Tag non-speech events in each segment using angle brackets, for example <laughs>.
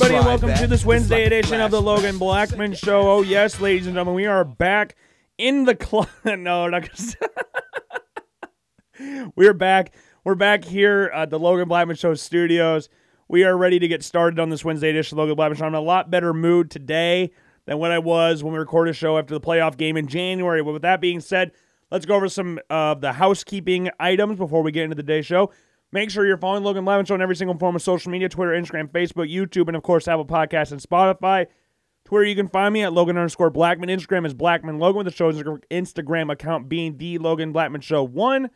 everybody, and welcome that. to this Wednesday like edition of the Logan Blackman Show. Oh, yes, ladies and gentlemen, we are back in the club. <laughs> no, we're not gonna. <laughs> we're back. We're back here at the Logan Blackman Show studios. We are ready to get started on this Wednesday edition of the Logan Blackman Show. I'm in a lot better mood today than when I was when we recorded a show after the playoff game in January. But with that being said, let's go over some of the housekeeping items before we get into the day show. Make sure you're following Logan Blackman Show on every single form of social media Twitter, Instagram, Facebook, YouTube, and of course, Apple Podcasts and Spotify. Twitter, you can find me at Logan underscore Blackman. Instagram is Blackman Logan, with the show's Instagram account being the Logan Blackman Show 1.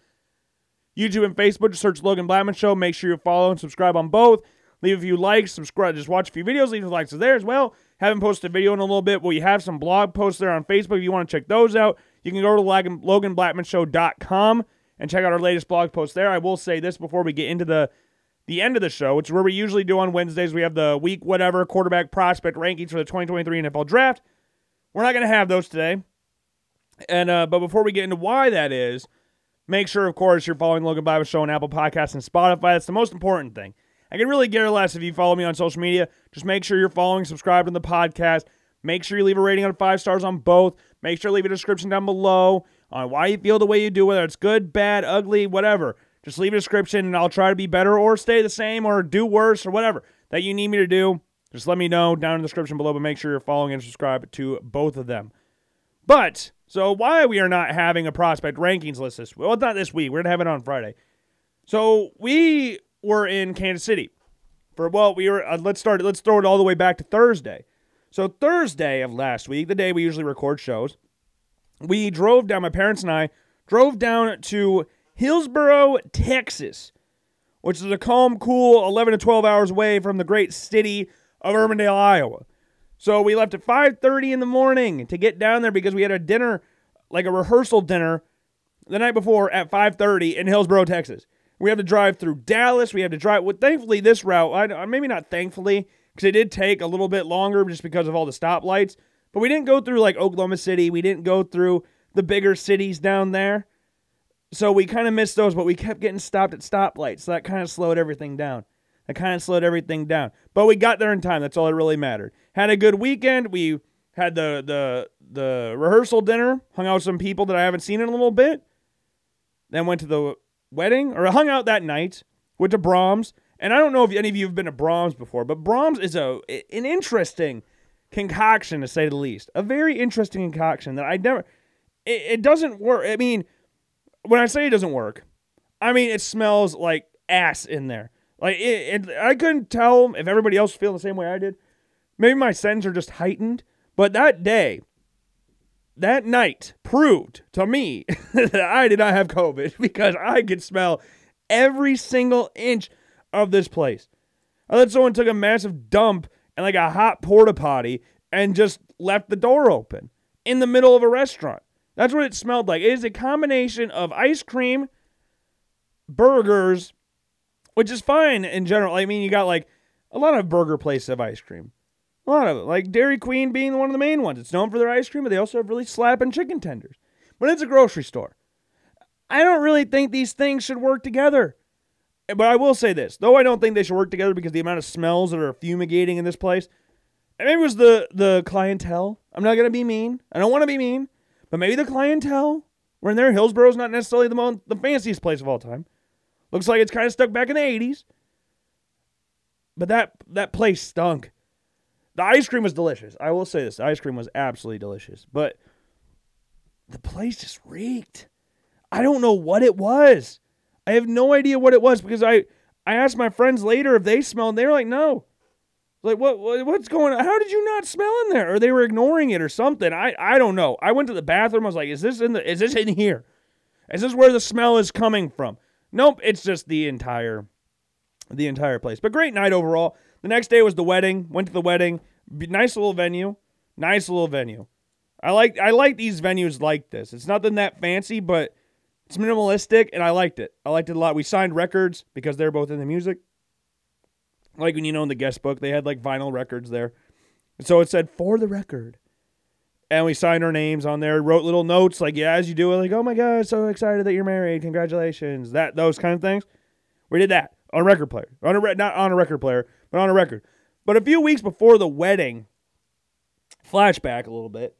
YouTube and Facebook, just search Logan Blackman Show. Make sure you follow and subscribe on both. Leave a few likes, subscribe, just watch a few videos, leave likes there as well. Haven't posted a video in a little bit, we have some blog posts there on Facebook if you want to check those out. You can go to Logan- LoganBlackmanShow.com and check out our latest blog post there. I will say this before we get into the the end of the show, which is where we usually do on Wednesdays. We have the week whatever quarterback prospect rankings for the 2023 NFL Draft. We're not going to have those today. And uh, but before we get into why that is, make sure, of course, you're following Logan Blackman Show on Apple Podcasts and Spotify. That's the most important thing. I can really care less if you follow me on social media. Just make sure you're following, subscribe to the podcast. Make sure you leave a rating on five stars on both. Make sure you leave a description down below on why you feel the way you do, whether it's good, bad, ugly, whatever. Just leave a description and I'll try to be better or stay the same or do worse or whatever that you need me to do. Just let me know down in the description below, but make sure you're following and subscribe to both of them. But so why we are not having a prospect rankings list this well, not this week. We're gonna have it on Friday. So we were in Kansas City for well, we were. Uh, let's start. Let's throw it all the way back to Thursday. So Thursday of last week, the day we usually record shows, we drove down. My parents and I drove down to Hillsboro, Texas, which is a calm, cool 11 to 12 hours away from the great city of Urbandale, Iowa. So we left at 5:30 in the morning to get down there because we had a dinner, like a rehearsal dinner, the night before at 5:30 in Hillsboro, Texas. We had to drive through Dallas. We had to drive. Well, thankfully, this route, I, maybe not thankfully, because it did take a little bit longer just because of all the stoplights. But we didn't go through like Oklahoma City. We didn't go through the bigger cities down there. So we kind of missed those, but we kept getting stopped at stoplights. So that kind of slowed everything down. That kind of slowed everything down. But we got there in time. That's all that really mattered. Had a good weekend. We had the the the rehearsal dinner. Hung out with some people that I haven't seen in a little bit. Then went to the wedding or hung out that night. Went to Braum's. And I don't know if any of you have been to Braum's before, but Braum's is a an interesting concoction to say the least. A very interesting concoction that I never. It, it doesn't work. I mean, when I say it doesn't work, I mean it smells like ass in there. Like it, it I couldn't tell if everybody else feeling the same way I did. Maybe my senses are just heightened, but that day, that night proved to me <laughs> that I did not have COVID <laughs> because I could smell every single inch of this place. I thought someone took a massive dump and like a hot porta potty and just left the door open in the middle of a restaurant. That's what it smelled like. It is a combination of ice cream, burgers, which is fine in general. I mean, you got like a lot of burger places have ice cream. A lot of it. Like Dairy Queen being one of the main ones. It's known for their ice cream, but they also have really slapping chicken tenders. But it's a grocery store. I don't really think these things should work together. But I will say this, though I don't think they should work together because the amount of smells that are fumigating in this place. Maybe it was the the clientele. I'm not gonna be mean. I don't want to be mean, but maybe the clientele. We're in there. Hillsboro's not necessarily the most the fanciest place of all time. Looks like it's kind of stuck back in the 80s. But that that place stunk. The ice cream was delicious. I will say this: the ice cream was absolutely delicious, but the place just reeked. I don't know what it was. I have no idea what it was because I I asked my friends later if they smelled. They were like, no. Like what, what what's going on? How did you not smell in there? Or they were ignoring it or something. I I don't know. I went to the bathroom. I was like, is this in the is this in here? Is this where the smell is coming from? Nope, it's just the entire the entire place. But great night overall. The next day was the wedding. Went to the wedding. Nice little venue. Nice little venue. I like I like these venues like this. It's nothing that fancy, but it's minimalistic and I liked it. I liked it a lot. We signed records because they're both in the music. Like when you know in the guest book, they had like vinyl records there. And so it said for the record. And we signed our names on there, wrote little notes like, yeah, as you do it, like, oh my God, so excited that you're married. Congratulations. That those kind of things. We did that on a record player. On a re- not on a record player, but on a record. But a few weeks before the wedding, flashback a little bit.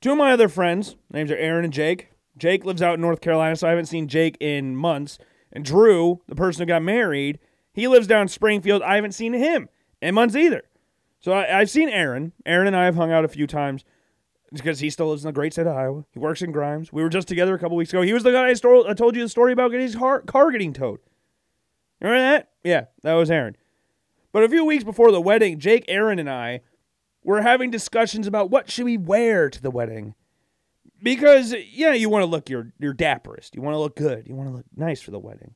Two of my other friends, names are Aaron and Jake. Jake lives out in North Carolina, so I haven't seen Jake in months. And Drew, the person who got married, he lives down in Springfield. I haven't seen him in months either. So I, have seen Aaron. Aaron and I have hung out a few times because he still lives in the great state of Iowa. He works in Grimes. We were just together a couple weeks ago. He was the guy I, sto- I told you the story about getting his car, car getting towed. Remember that? Yeah, that was Aaron. But a few weeks before the wedding, Jake, Aaron, and I were having discussions about what should we wear to the wedding. Because yeah, you want to look your your dapperest. You want to look good. You want to look nice for the wedding.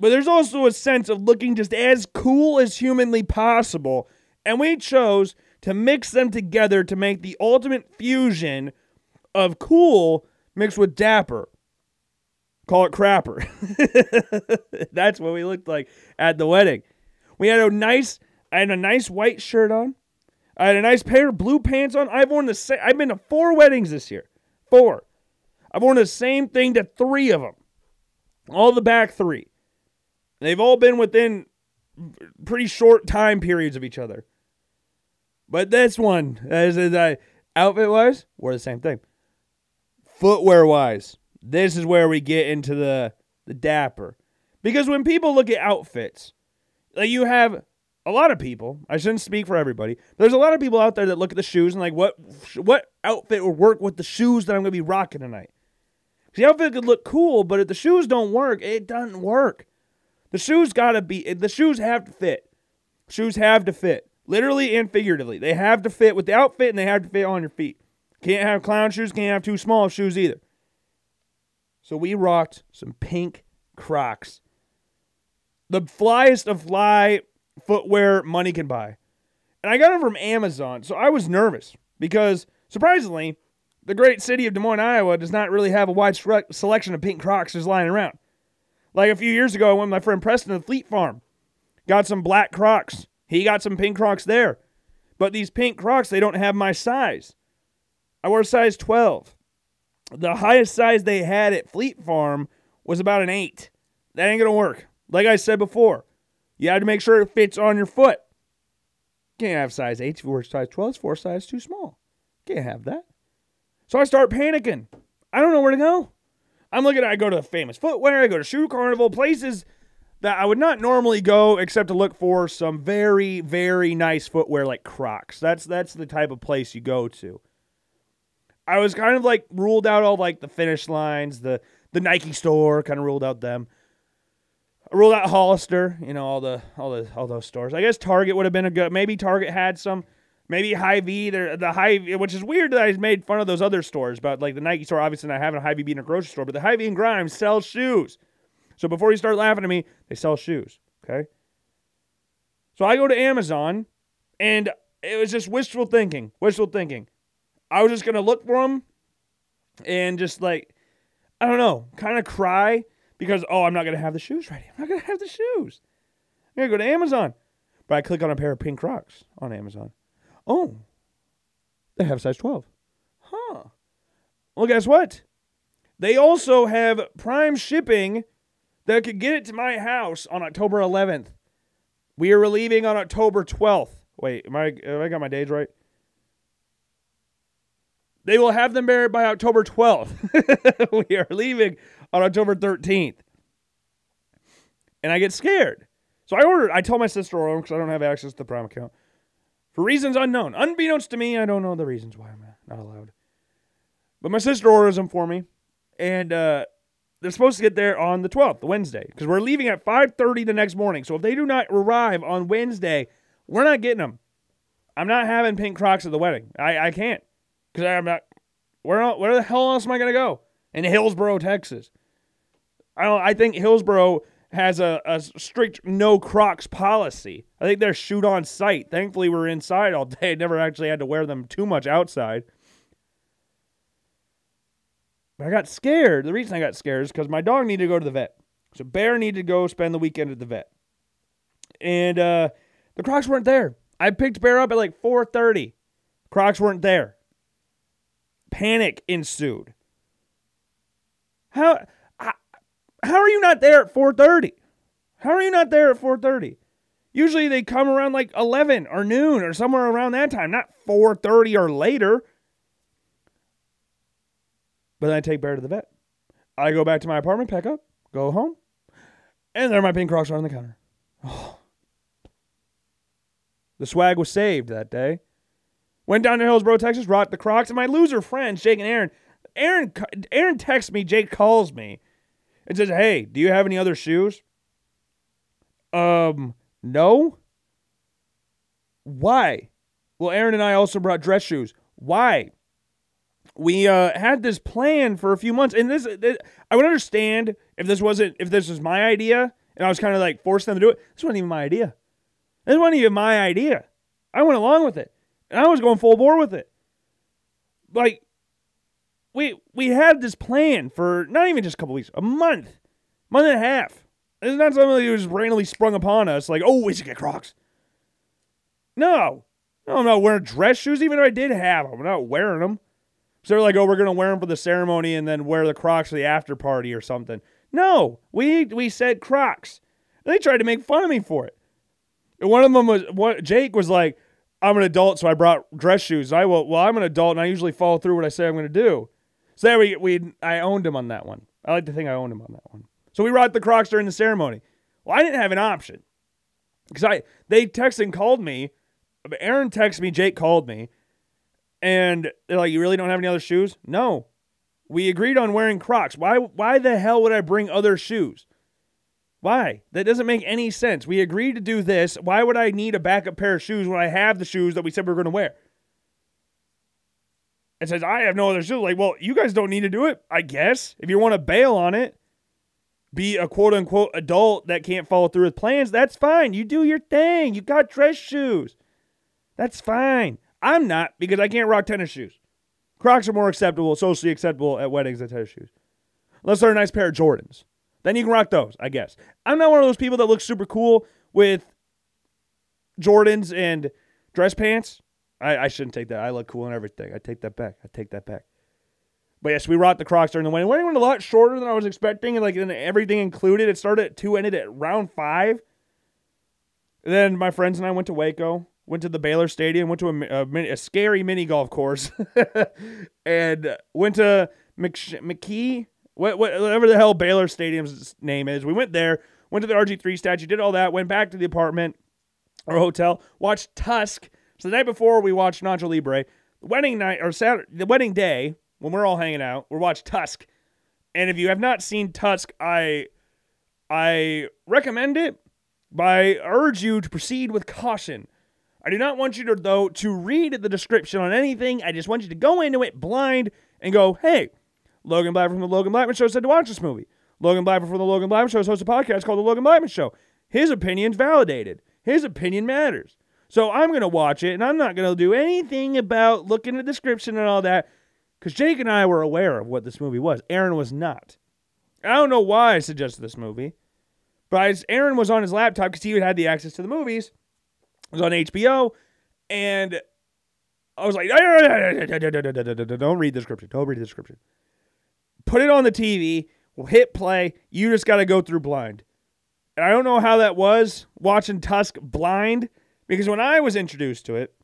But there's also a sense of looking just as cool as humanly possible, and we chose to mix them together to make the ultimate fusion of cool mixed with dapper. Call it crapper. <laughs> That's what we looked like at the wedding. We had a nice I had a nice white shirt on. I had a nice pair of blue pants on. I've worn the same. I've been to four weddings this year. Four. I've worn the same thing to three of them. All the back three. They've all been within pretty short time periods of each other. But this one, as uh, outfit wise, wore the same thing. Footwear wise, this is where we get into the the dapper. Because when people look at outfits, like you have a lot of people. I shouldn't speak for everybody. There's a lot of people out there that look at the shoes and like, what what outfit would work with the shoes that I'm going to be rocking tonight? The outfit could look cool, but if the shoes don't work, it doesn't work. The shoes got to be. The shoes have to fit. Shoes have to fit, literally and figuratively. They have to fit with the outfit, and they have to fit on your feet. Can't have clown shoes. Can't have too small shoes either. So we rocked some pink Crocs, the flyest of fly footwear money can buy. And I got them from Amazon. So I was nervous because surprisingly, the great city of Des Moines, Iowa does not really have a wide selection of pink Crocs just lying around. Like a few years ago, I went with my friend Preston to the Fleet Farm, got some black Crocs. He got some pink Crocs there. But these pink Crocs, they don't have my size. I wear a size 12. The highest size they had at Fleet Farm was about an 8. That ain't going to work. Like I said before, you have to make sure it fits on your foot. Can't have size 8 if you wear size 12. It's four size too small. Can't have that. So I start panicking. I don't know where to go. I'm looking, I go to the famous footwear, I go to shoe carnival, places that I would not normally go except to look for some very, very nice footwear like Crocs. That's that's the type of place you go to. I was kind of like ruled out all like the finish lines, the the Nike store, kind of ruled out them. I ruled out Hollister, you know, all the all the all those stores. I guess Target would have been a good. Maybe Target had some. Maybe Hy-Vee, the Hy-Vee, which is weird that I made fun of those other stores, but like the Nike store, obviously not having a Hy-Vee being a grocery store, but the Hy-Vee and Grimes sell shoes. So before you start laughing at me, they sell shoes. Okay. So I go to Amazon, and it was just wishful thinking. Wishful thinking. I was just gonna look for them, and just like, I don't know, kind of cry because oh, I'm not gonna have the shoes ready. I'm not gonna have the shoes. I'm gonna go to Amazon, but I click on a pair of pink Crocs on Amazon. Oh, they have size 12. Huh. Well, guess what? They also have prime shipping that could get it to my house on October 11th. We are leaving on October 12th. Wait, am I have I got my days right? They will have them there by October 12th. <laughs> we are leaving on October 13th. And I get scared. So I ordered, I tell my sister order because I don't have access to the Prime account. For reasons unknown. Unbeknownst to me, I don't know the reasons why I'm not allowed. But my sister orders them for me. And uh, they're supposed to get there on the 12th, the Wednesday. Because we're leaving at 5.30 the next morning. So if they do not arrive on Wednesday, we're not getting them. I'm not having pink Crocs at the wedding. I, I can't. Because I'm not. Where, where the hell else am I going to go? In Hillsboro, Texas. I don't. I think Hillsboro has a, a strict no Crocs policy. I think they're shoot on site. Thankfully, we are inside all day. <laughs> Never actually had to wear them too much outside. But I got scared. The reason I got scared is because my dog needed to go to the vet. So Bear needed to go spend the weekend at the vet. And uh, the Crocs weren't there. I picked Bear up at like 4:30. Crocs weren't there. Panic ensued. How how are you not there at 4:30? How are you not there at 4:30? Usually they come around like 11 or noon or somewhere around that time, not 4:30 or later. But then I take Bear to the vet. I go back to my apartment, pack up, go home, and there my pink Crocs are on the counter. Oh. <sighs> The swag was saved that day. Went down to Hillsboro, Texas, rocked the Crocs, and my loser friends, Jake and Aaron. Aaron, Aaron texts me. Jake calls me and says, "Hey, do you have any other shoes?" Um, no. Why? Well, Aaron and I also brought dress shoes. Why? We uh, had this plan for a few months, and this, this I would understand if this wasn't if this was my idea, and I was kind of like forcing them to do it. This wasn't even my idea. This wasn't even my idea. I went along with it, and I was going full bore with it. Like, we we had this plan for not even just a couple weeks, a month, month and a half. It's not something that was randomly sprung upon us, like, oh, we should get Crocs. No, no, I'm not wearing dress shoes, even if I did have them. I'm not wearing them. So they're like, oh, we're gonna wear them for the ceremony and then wear the Crocs for the after party or something. No, we we said Crocs. They tried to make fun of me for it. And one of them was Jake was like, I'm an adult, so I brought dress shoes. I will. Well, I'm an adult, and I usually follow through what I say I'm going to do. So there we we I owned him on that one. I like to think I owned him on that one. So we rocked the Crocs during the ceremony. Well, I didn't have an option because I they texted and called me. Aaron texted me. Jake called me, and they're like, "You really don't have any other shoes?" No, we agreed on wearing Crocs. Why? Why the hell would I bring other shoes? Why? That doesn't make any sense. We agreed to do this. Why would I need a backup pair of shoes when I have the shoes that we said we were going to wear? It says I have no other shoes. Like, well, you guys don't need to do it. I guess if you want to bail on it, be a quote unquote adult that can't follow through with plans, that's fine. You do your thing. You got dress shoes. That's fine. I'm not because I can't rock tennis shoes. Crocs are more acceptable, socially acceptable at weddings than tennis shoes. Unless they're a nice pair of Jordans. Then you can rock those, I guess. I'm not one of those people that looks super cool with Jordans and dress pants. I, I shouldn't take that. I look cool and everything. I take that back. I take that back. But yes, we rocked the Crocs during the wedding. The went a lot shorter than I was expecting, and like everything included. It started at two, ended at round five. And then my friends and I went to Waco, went to the Baylor Stadium, went to a, a, a scary mini golf course, <laughs> and went to McSh- McKee, what, whatever the hell Baylor Stadium's name is. We went there, went to the RG3 statue, did all that, went back to the apartment or hotel, watched Tusk. So the night before we watched Nacho Libre. The wedding night or Saturday, the wedding day, when we're all hanging out, we're watching Tusk. And if you have not seen Tusk, I I recommend it, but I urge you to proceed with caution. I do not want you to though to read the description on anything. I just want you to go into it blind and go, hey, Logan Blackman from the Logan Blackman Show said to watch this movie. Logan Blackman from the Logan Blackman Show hosts a podcast called The Logan Blackman Show. His opinion's validated. His opinion matters. So I'm going to watch it, and I'm not going to do anything about looking at the description and all that. Because Jake and I were aware of what this movie was. Aaron was not. I don't know why I suggested this movie, but Aaron was on his laptop because he had the access to the movies. It was on HBO, and I was like, don't read the description. Don't read the description. Put it on the TV. We'll hit play. You just got to go through blind. And I don't know how that was watching Tusk blind because when I was introduced to it,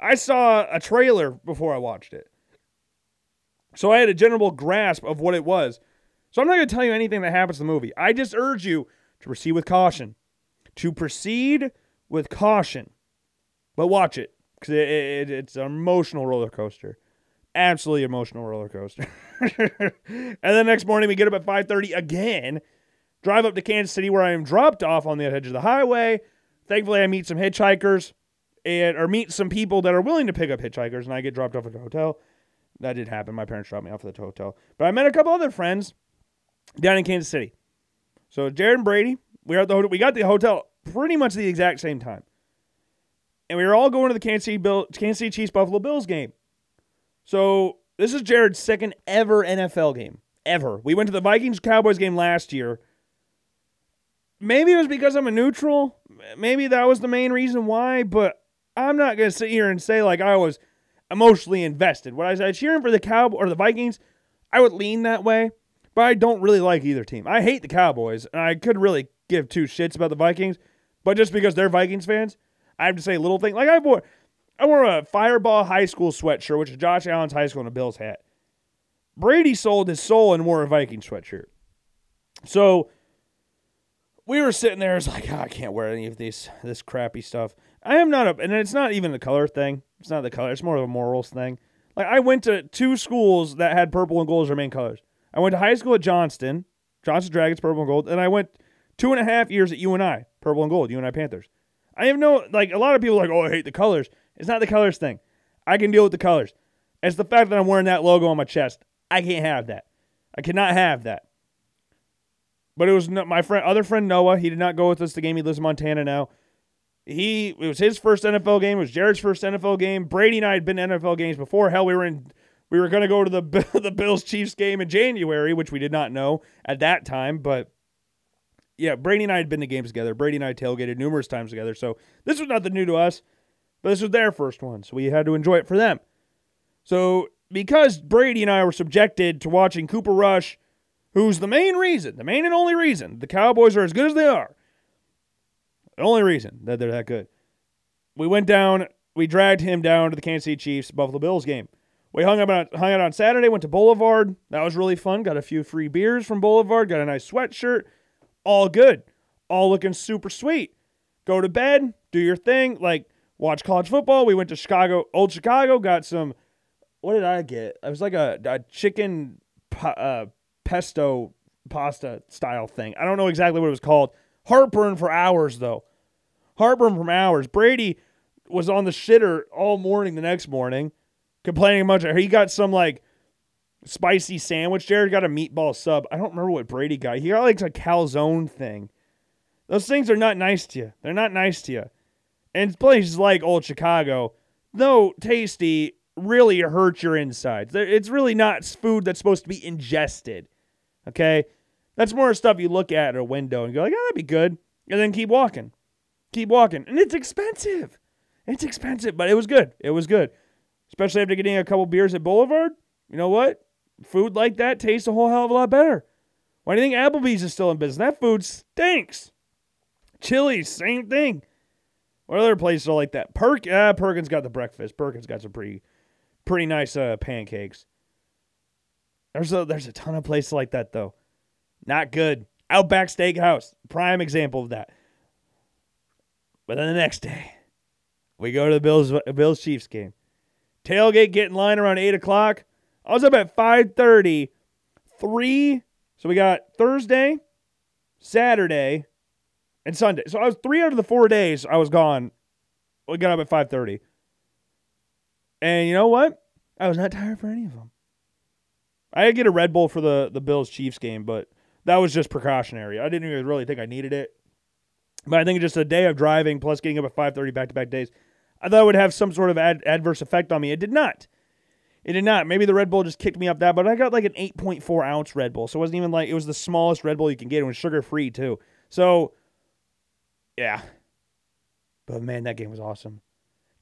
I saw a trailer before I watched it. So I had a general grasp of what it was. So I'm not going to tell you anything that happens in the movie. I just urge you to proceed with caution. To proceed with caution. But watch it because it, it, it's an emotional roller coaster. Absolutely emotional roller coaster. <laughs> and then next morning we get up at 5:30 again, drive up to Kansas City where I am dropped off on the edge of the highway. Thankfully, I meet some hitchhikers and or meet some people that are willing to pick up hitchhikers, and I get dropped off at the hotel. That did happen. My parents dropped me off at the hotel. But I met a couple other friends down in Kansas City. So Jared and Brady, we were at the. We got the hotel pretty much the exact same time. And we were all going to the Kansas City, Bill, Kansas City Chiefs Buffalo Bills game. So this is Jared's second ever NFL game. Ever. We went to the Vikings Cowboys game last year. Maybe it was because I'm a neutral. Maybe that was the main reason why, but I'm not going to sit here and say like I was – emotionally invested. When I said cheering for the Cowboys or the Vikings, I would lean that way, but I don't really like either team. I hate the Cowboys, and I could really give two shits about the Vikings, But just because they're Vikings fans, I have to say little thing. Like I wore, I wore a Firebaugh High School sweatshirt, which is Josh Allen's high school and a Bills hat. Brady sold his soul and wore a Viking sweatshirt. So we were sitting there. It's like, oh, I can't wear any of these this crappy stuff. I am not a, and it's not even the color thing. It's not the color. It's more of a morals thing. Like I went to two schools that had purple and gold as their main colors. I went to high school at Johnston, Johnston Dragons, purple and gold, and I went two and a half years at UNI, purple and gold, UNI Panthers. I have no like a lot of people like, oh, I hate the colors. It's not the colors thing. I can deal with the colors. It's the fact that I'm wearing that logo on my chest. I can't have that. I cannot have that. But it was my friend, other friend Noah. He did not go with us to the game. He lives in Montana now. He it was his first NFL game. It was Jared's first NFL game. Brady and I had been NFL games before. Hell, we were in. We were going to go to the <laughs> the Bills Chiefs game in January, which we did not know at that time. But yeah, Brady and I had been to games together. Brady and I tailgated numerous times together. So this was nothing new to us, but this was their first one. So we had to enjoy it for them. So because Brady and I were subjected to watching Cooper Rush, who's the main reason, the main and only reason the Cowboys are as good as they are, the only reason that they're that good. We went down, we dragged him down to the Kansas City Chiefs Buffalo Bills game. We hung out, hung out on Saturday, went to Boulevard. That was really fun. Got a few free beers from Boulevard, got a nice sweatshirt. All good. All looking super sweet. Go to bed, do your thing, like watch college football. We went to Chicago, old Chicago, got some. What did I get? It was like a, a chicken uh, pesto pasta style thing. I don't know exactly what it was called. Heartburn for hours, though. Heartburn from hours. Brady was on the shitter all morning the next morning, complaining a bunch. He got some like spicy sandwich. Jared got a meatball sub. I don't remember what Brady got. He got like a calzone thing. Those things are not nice to you. They're not nice to you. And places like Old Chicago, though tasty, really hurt your insides. It's really not food that's supposed to be ingested. Okay? That's more stuff you look at at a window and go like, oh, that'd be good. And then keep walking. Keep walking. And it's expensive. It's expensive, but it was good. It was good. Especially after getting a couple beers at Boulevard. You know what? Food like that tastes a whole hell of a lot better. Why do you think Applebee's is still in business? That food stinks. Chili's, same thing. What other places are like that? Perk, uh, Perkins got the breakfast. Perkins got some pretty, pretty nice uh, pancakes. There's a there's a ton of places like that though. Not good. Outback Steakhouse, prime example of that. But then the next day, we go to the Bills Bills Chiefs game. Tailgate get in line around eight o'clock. I was up at five thirty. Three. So we got Thursday, Saturday, and Sunday. So I was three out of the four days I was gone. We got up at five thirty. And you know what? I was not tired for any of them. I get a Red Bull for the the Bills Chiefs game, but that was just precautionary. I didn't even really think I needed it. But I think just a day of driving plus getting up at 5:30 back-to-back days, I thought it would have some sort of ad- adverse effect on me. It did not. It did not. Maybe the Red Bull just kicked me up that, but I got like an 8.4 ounce Red Bull, so it wasn't even like it was the smallest Red Bull you can get. It was sugar free too. So, yeah. But man, that game was awesome.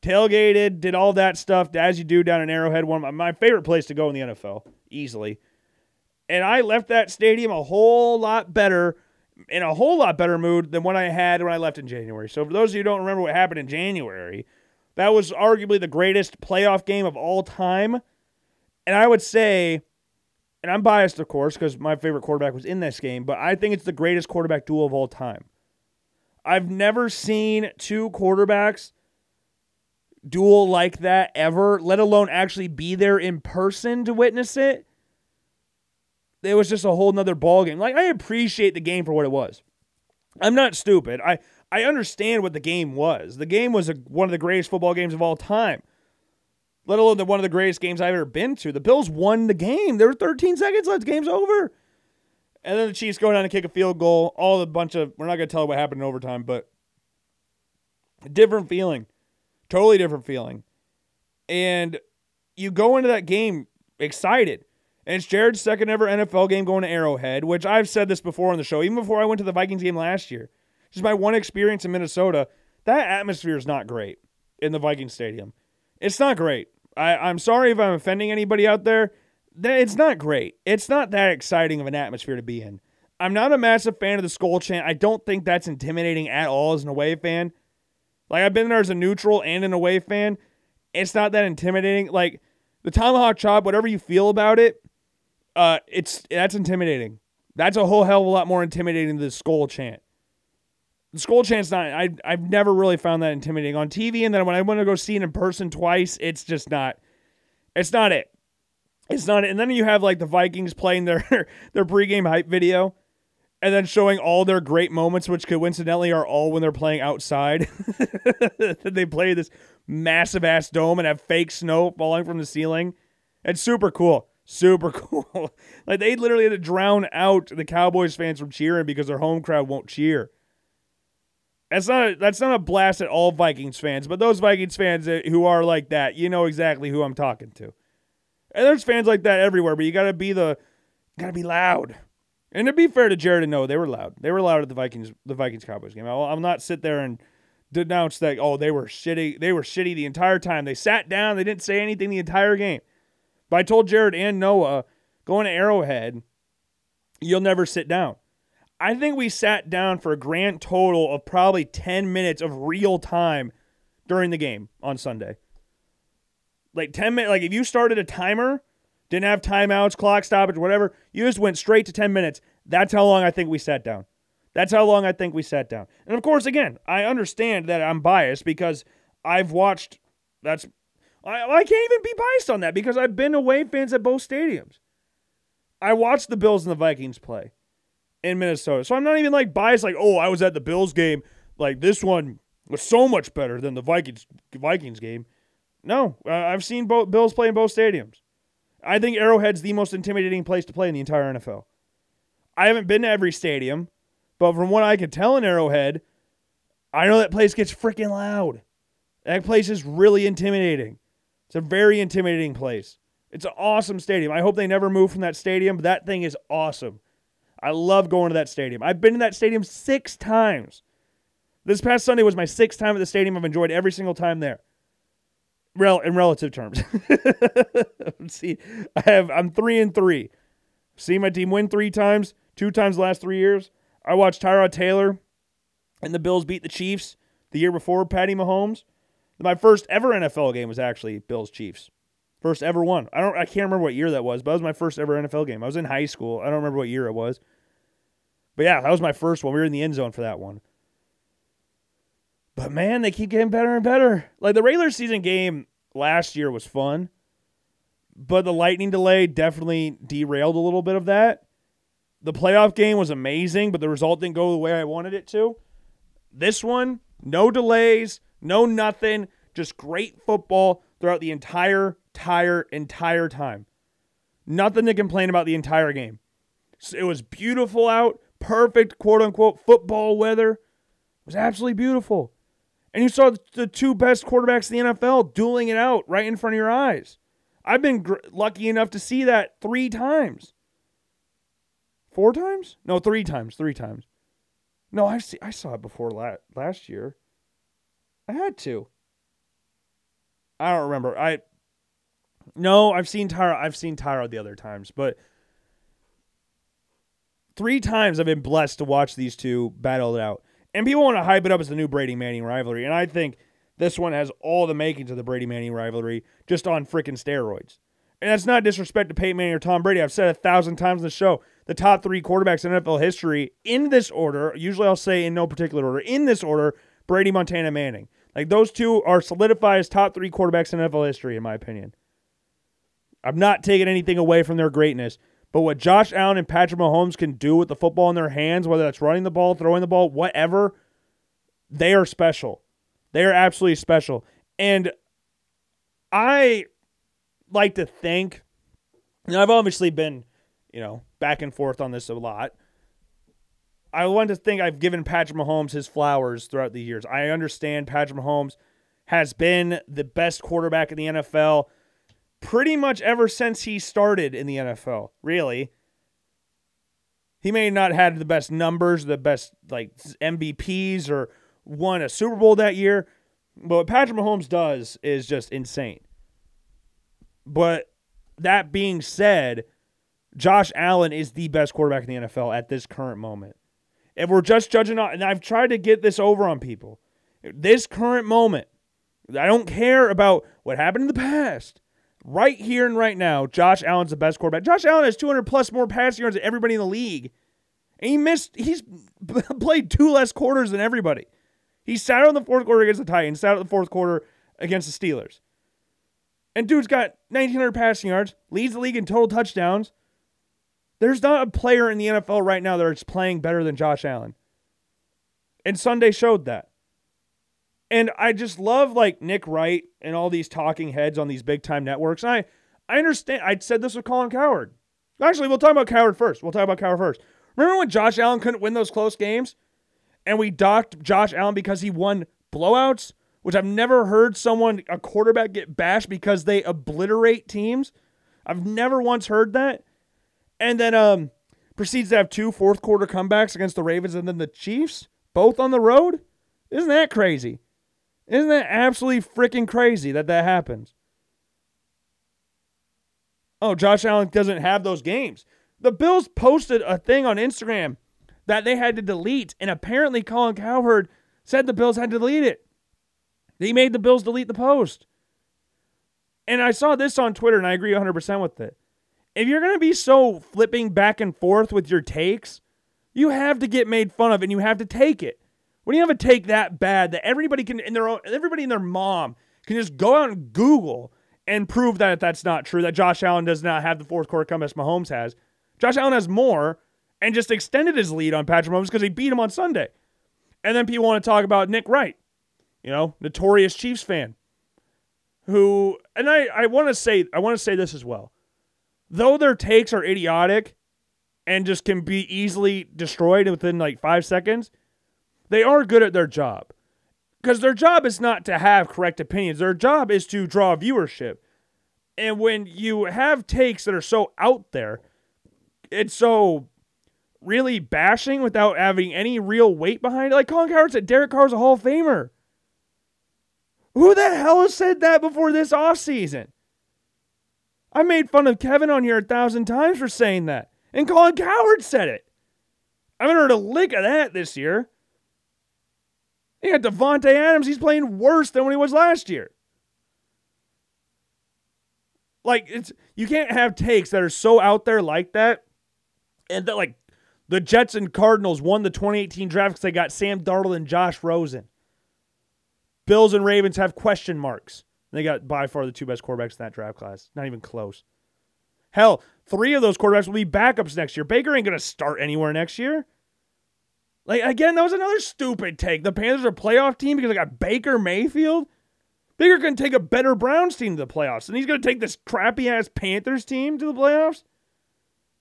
Tailgated, did all that stuff as you do down in Arrowhead. One of my, favorite place to go in the NFL, easily. And I left that stadium a whole lot better, in a whole lot better mood than what I had when I left in January. So for those of you who don't remember what happened in January, that was arguably the greatest playoff game of all time. And I would say, and I'm biased, of course, because my favorite quarterback was in this game, but I think it's the greatest quarterback duel of all time. I've never seen two quarterbacks duel like that ever, let alone actually be there in person to witness it it was just a whole nother ball game. Like I appreciate the game for what it was. I'm not stupid. I I understand what the game was. The game was a, one of the greatest football games of all time. Let alone the, one of the greatest games I've ever been to. The Bills won the game. There were 13 seconds left. Game's over. And then the Chiefs go down and kick a field goal. All the bunch of we're not gonna tell what happened in overtime, but different feeling. Totally different feeling. And you go into that game excited. And it's Jared's second ever NFL game going to Arrowhead, which I've said this before on the show, even before I went to the Vikings game last year. Just my one experience in Minnesota, that atmosphere is not great in the Viking Stadium. It's not great. I, I'm sorry if I'm offending anybody out there. It's not great. It's not that exciting of an atmosphere to be in. I'm not a massive fan of the skull chant. I don't think that's intimidating at all as an away fan. Like I've been there as a neutral and an away fan. It's not that intimidating. Like the tomahawk chop, whatever you feel about it, uh, it's that's intimidating. That's a whole hell of a lot more intimidating than the skull chant. The skull chant's not. I I've never really found that intimidating on TV, and then when I want to go see it in person twice, it's just not. It's not it. It's not it. And then you have like the Vikings playing their <laughs> their pregame hype video, and then showing all their great moments, which coincidentally are all when they're playing outside. <laughs> they play this massive ass dome and have fake snow falling from the ceiling. It's super cool. Super <laughs> cool. like they literally had to drown out the Cowboys fans from cheering because their home crowd won't cheer. That's not a, that's not a blast at all Vikings fans, but those Vikings fans eh, who are like that, you know exactly who I'm talking to. And there's fans like that everywhere, but you got to be the got to be loud. And to be fair to Jared and Noah, they were loud. They were loud at the Vikings the Vikings Cowboys game. I'll, I'll not sit there and denounce that oh they were shitty. They were shitty the entire time. They sat down. They didn't say anything the entire game. But I told Jared and Noah going to Arrowhead, you'll never sit down. I think we sat down for a grand total of probably 10 minutes of real time during the game on Sunday. Like 10 minutes, like if you started a timer, didn't have timeouts, clock stoppage, whatever, you just went straight to 10 minutes. That's how long I think we sat down. That's how long I think we sat down. And of course, again, I understand that I'm biased because I've watched. That's I, I can't even be biased on that because I've been away fans at both stadiums. I watched the Bills and the Vikings play in Minnesota, so I'm not even like biased. Like, oh, I was at the Bills game. Like this one was so much better than the Vikings Vikings game. No, I've seen both Bills play in both stadiums. I think Arrowhead's the most intimidating place to play in the entire NFL. I haven't been to every stadium. But from what I can tell in Arrowhead, I know that place gets freaking loud. That place is really intimidating. It's a very intimidating place. It's an awesome stadium. I hope they never move from that stadium, but that thing is awesome. I love going to that stadium. I've been to that stadium six times. This past Sunday was my sixth time at the stadium. I've enjoyed every single time there. Rel in relative terms. <laughs> see, I have I'm three and three. See my team win three times, two times last three years. I watched Tyrod Taylor and the Bills beat the Chiefs the year before Patty Mahomes. My first ever NFL game was actually Bills Chiefs. First ever one. I don't I can't remember what year that was, but that was my first ever NFL game. I was in high school. I don't remember what year it was. But yeah, that was my first one. We were in the end zone for that one. But man, they keep getting better and better. Like the regular season game last year was fun, but the lightning delay definitely derailed a little bit of that. The playoff game was amazing, but the result didn't go the way I wanted it to. This one, no delays, no nothing, just great football throughout the entire, entire, entire time. Nothing to complain about the entire game. It was beautiful out, perfect quote unquote football weather. It was absolutely beautiful. And you saw the two best quarterbacks in the NFL dueling it out right in front of your eyes. I've been gr- lucky enough to see that three times. Four times? No, three times. Three times. No, I see. I saw it before la- last year. I had to. I don't remember. I no, I've seen Tyra. I've seen Tyra the other times, but three times I've been blessed to watch these two battle it out. And people want to hype it up as the new Brady Manning rivalry, and I think this one has all the makings of the Brady Manning rivalry, just on freaking steroids. And that's not disrespect to Peyton Manning or Tom Brady. I've said a thousand times in the show the top three quarterbacks in NFL history in this order. Usually I'll say in no particular order. In this order, Brady, Montana, Manning. Like those two are solidified as top three quarterbacks in NFL history, in my opinion. I'm not taking anything away from their greatness, but what Josh Allen and Patrick Mahomes can do with the football in their hands, whether that's running the ball, throwing the ball, whatever, they are special. They are absolutely special. And I like to think, and I've obviously been you know, back and forth on this a lot. I want to think I've given Patrick Mahomes his flowers throughout the years. I understand Patrick Mahomes has been the best quarterback in the NFL pretty much ever since he started in the NFL, really. He may not have had the best numbers, the best like MVPs or won a Super Bowl that year, but what Patrick Mahomes does is just insane. But that being said, Josh Allen is the best quarterback in the NFL at this current moment. If we're just judging on, and I've tried to get this over on people, this current moment, I don't care about what happened in the past. Right here and right now, Josh Allen's the best quarterback. Josh Allen has 200 plus more passing yards than everybody in the league. And he missed, he's <laughs> played two less quarters than everybody. He sat out in the fourth quarter against the Titans, sat out in the fourth quarter against the Steelers. And dude's got 1,900 passing yards, leads the league in total touchdowns. There's not a player in the NFL right now that is playing better than Josh Allen. And Sunday showed that. And I just love like Nick Wright and all these talking heads on these big time networks. And I, I understand. I said this with Colin Cowherd. Actually, we'll talk about Cowherd first. We'll talk about Cowherd first. Remember when Josh Allen couldn't win those close games? And we docked Josh Allen because he won blowouts, which I've never heard someone, a quarterback, get bashed because they obliterate teams. I've never once heard that. And then um proceeds to have two fourth quarter comebacks against the Ravens and then the Chiefs, both on the road. Isn't that crazy? Isn't that absolutely freaking crazy that that happens? Oh, Josh Allen doesn't have those games. The Bills posted a thing on Instagram that they had to delete, and apparently Colin Cowherd said the Bills had to delete it. He made the Bills delete the post. And I saw this on Twitter, and I agree 100% with it. If you're going to be so flipping back and forth with your takes, you have to get made fun of and you have to take it. When you have a take that bad that everybody can in their own, everybody and their mom can just go out and Google and prove that that's not true, that Josh Allen does not have the fourth quarter come as Mahomes has. Josh Allen has more and just extended his lead on Patrick Mahomes because he beat him on Sunday. And then people want to talk about Nick Wright, you know, notorious Chiefs fan, who and I, I want to say I want to say this as well. Though their takes are idiotic and just can be easily destroyed within like five seconds, they are good at their job. Because their job is not to have correct opinions, their job is to draw viewership. And when you have takes that are so out there, it's so really bashing without having any real weight behind it. Like Colin Cowherd said, Derek Carr's a Hall of Famer. Who the hell has said that before this offseason? I made fun of Kevin on here a thousand times for saying that. And Colin Cowherd said it. I haven't heard a lick of that this year. Got Davante Adams. He's playing worse than when he was last year. Like it's you can't have takes that are so out there like that, and that like the Jets and Cardinals won the 2018 draft because they got Sam Darnold and Josh Rosen. Bills and Ravens have question marks. They got by far the two best quarterbacks in that draft class. Not even close. Hell, three of those quarterbacks will be backups next year. Baker ain't going to start anywhere next year. Like, again, that was another stupid take. The Panthers are a playoff team because they got Baker Mayfield. Baker can take a better Browns team to the playoffs, and he's going to take this crappy ass Panthers team to the playoffs?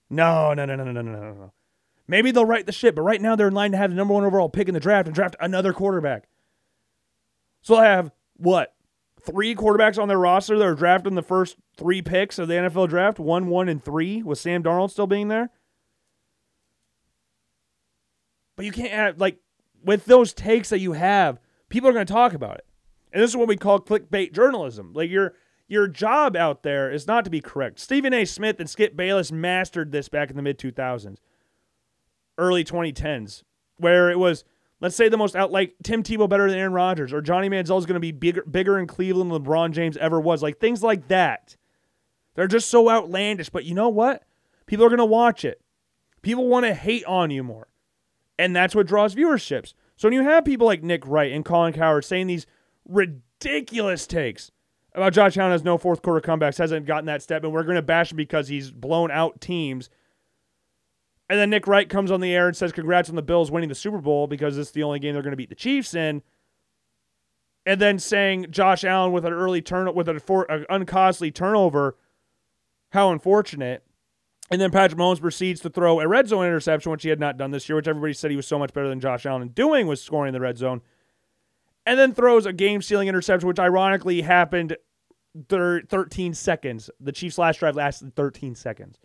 No, no, no, no, no, no, no, no. No. Maybe they'll right the ship, but right now they're in line to have the number one overall pick in the draft and draft another quarterback. So they'll have what? Three quarterbacks on their roster that are drafted in the first three picks of the NFL draft, one, one, and three, with Sam Darnold still being there. But you can't have like with those takes that you have, people are going to talk about it. And this is what we call clickbait journalism. Like your your job out there is not to be correct. Stephen A. Smith and Skip Bayless mastered this back in the mid 2000s, early 2010s, where it was let's say the most out like Tim Tebow better than Aaron Rodgers or Johnny Manziel is going to be bigger bigger in Cleveland than LeBron James ever was. Like things like that. They're just so outlandish, but you know what? People are going to watch it. People want to hate on you more. And that's what draws viewerships. So when you have people like Nick Wright and Colin Cowherd saying these ridiculous takes about Josh Allen has no fourth quarter comebacks, hasn't gotten that step, and we're going to bash him because he's blown out teams. And then Nick Wright comes on the air and says, Congrats on the Bills winning the Super Bowl because it's the only game they're going to beat the Chiefs in. And then saying Josh Allen with an early turn with an uncostly turnover, how unfortunate. And then Patrick Mahomes proceeds to throw a red zone interception, which he had not done this year, which everybody said he was so much better than Josh Allen doing was scoring in the red zone. And then throws a game stealing interception, which ironically happened thir- 13 seconds. The Chiefs' last drive lasted 13 seconds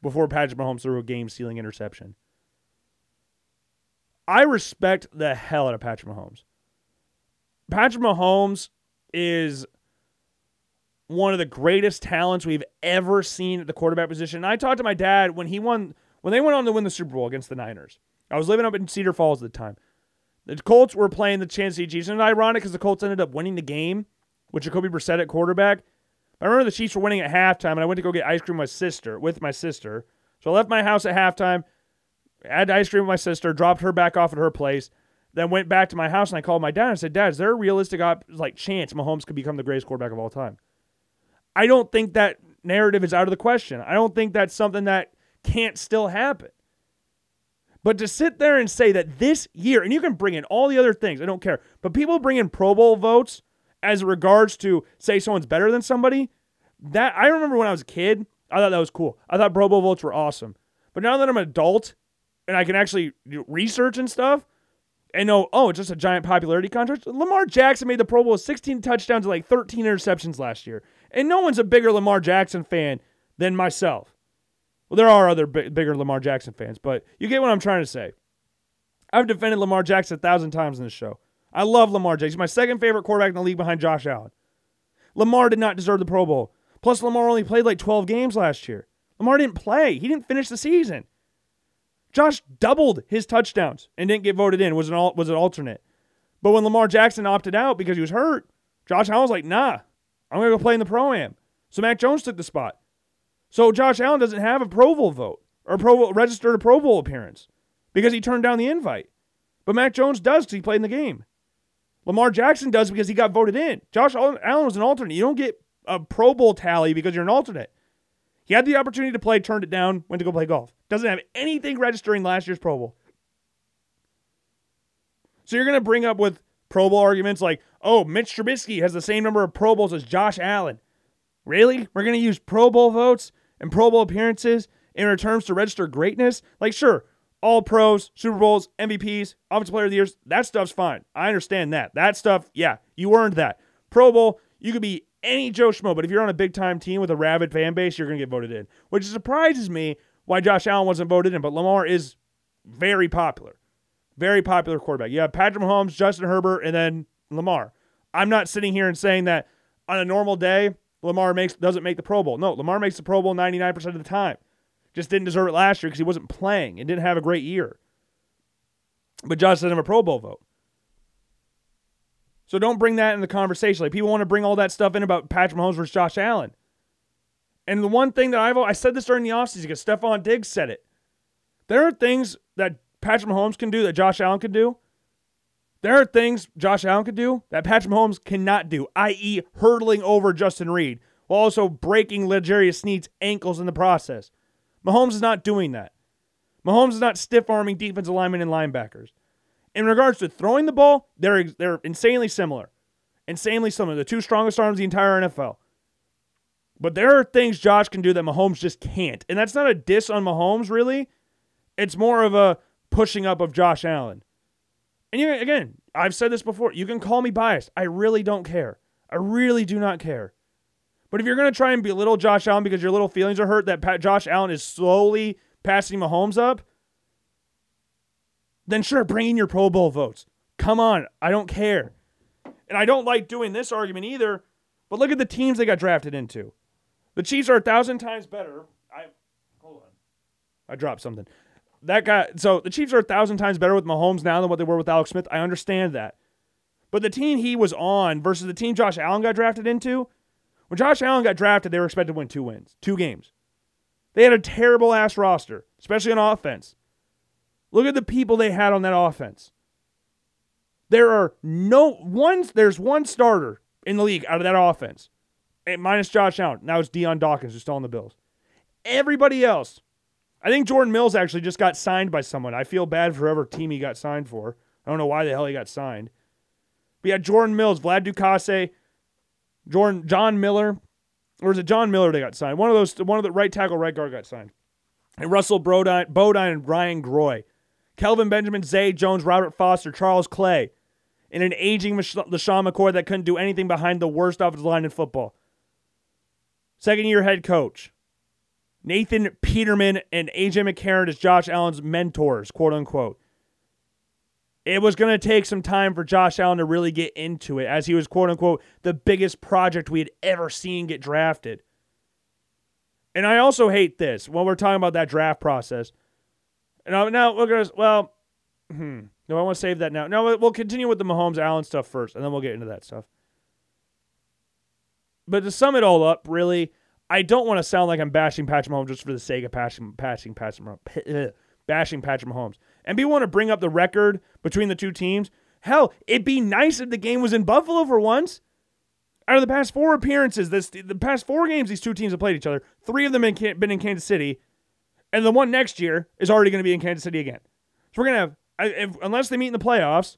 before Patrick Mahomes threw a game stealing interception. I respect the hell out of Patrick Mahomes. Patrick Mahomes is one of the greatest talents we've ever seen at the quarterback position. And I talked to my dad when he won when they went on to win the Super Bowl against the Niners. I was living up in Cedar Falls at the time. The Colts were playing the Kansas Chiefs, and ironic because the Colts ended up winning the game with Jacoby Brissett at quarterback. I remember the Chiefs were winning at halftime, and I went to go get ice cream with my sister. With my sister, so I left my house at halftime, had ice cream with my sister, dropped her back off at her place, then went back to my house and I called my dad and said, "Dad, is there a realistic op- like chance Mahomes could become the greatest quarterback of all time?" I don't think that narrative is out of the question. I don't think that's something that can't still happen. But to sit there and say that this year, and you can bring in all the other things, I don't care, but people bring in Pro Bowl votes as regards to say someone's better than somebody. That I remember when I was a kid, I thought that was cool. I thought Pro Bowl votes were awesome. But now that I'm an adult and I can actually research and stuff and know, oh, it's just a giant popularity contest. Lamar Jackson made the Pro Bowl with 16 touchdowns and like 13 interceptions last year. And no one's a bigger Lamar Jackson fan than myself. Well, there are other bigger Lamar Jackson fans, but you get what I'm trying to say. I've defended Lamar Jackson a thousand times in this show. I love Lamar Jackson. He's my second favorite quarterback in the league behind Josh Allen. Lamar did not deserve the Pro Bowl. Plus, Lamar only played like 12 games last year. Lamar didn't play. He didn't finish the season. Josh doubled his touchdowns and didn't get voted in. Was an was an alternate. But when Lamar Jackson opted out because he was hurt, Josh Allen was like, "Nah, I'm gonna go play in the pro am." So Mac Jones took the spot. So Josh Allen doesn't have a Pro Bowl vote or Pro Bowl, registered a Pro Bowl appearance because he turned down the invite. But Mac Jones does because he played in the game. Lamar Jackson does because he got voted in. Josh Allen was an alternate. You don't get a Pro Bowl tally because you're an alternate. He had the opportunity to play, turned it down, went to go play golf. Doesn't have anything registering last year's Pro Bowl. So you're going to bring up with Pro Bowl arguments like, oh, Mitch Trubisky has the same number of Pro Bowls as Josh Allen. Really? We're going to use Pro Bowl votes and Pro Bowl appearances in returns to register greatness? Like, sure, all pros, Super Bowls, MVPs, Offensive Player of the Years, that stuff's fine. I understand that. That stuff, yeah, you earned that. Pro Bowl, you could be any Joe Schmo, but if you're on a big time team with a rabid fan base, you're going to get voted in, which surprises me why Josh Allen wasn't voted in. But Lamar is very popular, very popular quarterback. You have Patrick Mahomes, Justin Herbert, and then Lamar. I'm not sitting here and saying that on a normal day, Lamar makes doesn't make the Pro Bowl. No, Lamar makes the Pro Bowl 99% of the time. Just didn't deserve it last year because he wasn't playing and didn't have a great year. But Josh doesn't a Pro Bowl vote. So don't bring that in the conversation. Like people want to bring all that stuff in about Patrick Mahomes versus Josh Allen. And the one thing that I've I said this during the offseason because Stefon Diggs said it. There are things that Patrick Mahomes can do that Josh Allen can do. There are things Josh Allen could do that Patrick Mahomes cannot do, i.e., hurdling over Justin Reid while also breaking L'Jarius Sneed's ankles in the process. Mahomes is not doing that. Mahomes is not stiff arming defensive linemen and linebackers. In regards to throwing the ball, they're they're insanely similar. Insanely similar. The two strongest arms in the entire NFL. But there are things Josh can do that Mahomes just can't. And that's not a diss on Mahomes, really. It's more of a pushing up of Josh Allen. And you, again, I've said this before. You can call me biased. I really don't care. I really do not care. But if you're going to try and belittle Josh Allen because your little feelings are hurt that Josh Allen is slowly passing Mahomes up, then sure, bring in your Pro Bowl votes. Come on, I don't care. And I don't like doing this argument either, but look at the teams they got drafted into. The Chiefs are a thousand times better. I hold on. I dropped something. That guy so the Chiefs are a thousand times better with Mahomes now than what they were with Alex Smith. I understand that. But the team he was on versus the team Josh Allen got drafted into, when Josh Allen got drafted, they were expected to win two wins, two games. They had a terrible ass roster, especially on offense. Look at the people they had on that offense. There are no one. There's one starter in the league out of that offense, eh, minus Josh Allen. Now it's Dion Dawkins who's still on the Bills. Everybody else, I think Jordan Mills actually just got signed by someone. I feel bad for whoever team he got signed for. I don't know why the hell he got signed. But yeah, Jordan Mills, Vlad Ducasse, Jordan John Miller, or is it John Miller they got signed? One of those, one of the right tackle, right guard got signed. And Russell Bodine, Bodine and Ryan Groy. Kelvin Benjamin, Zay Jones, Robert Foster, Charles Clay, and an aging LeSean McCoy that couldn't do anything behind the worst offensive line in football. Second year head coach. Nathan Peterman and AJ McCarron as Josh Allen's mentors, quote unquote. It was going to take some time for Josh Allen to really get into it as he was, quote unquote, the biggest project we had ever seen get drafted. And I also hate this when we're talking about that draft process. And now we're going to, well, hmm, no, I want to save that now. No, we'll continue with the Mahomes Allen stuff first, and then we'll get into that stuff. But to sum it all up, really, I don't want to sound like I'm bashing Patrick Mahomes just for the sake of bashing, bashing Patrick Mahomes. Uh, bashing Patrick Mahomes. And people want to bring up the record between the two teams. Hell, it'd be nice if the game was in Buffalo for once. Out of the past four appearances, this the past four games these two teams have played each other, three of them have been in Kansas City, and the one next year is already going to be in Kansas City again. So we're gonna have, if, unless they meet in the playoffs,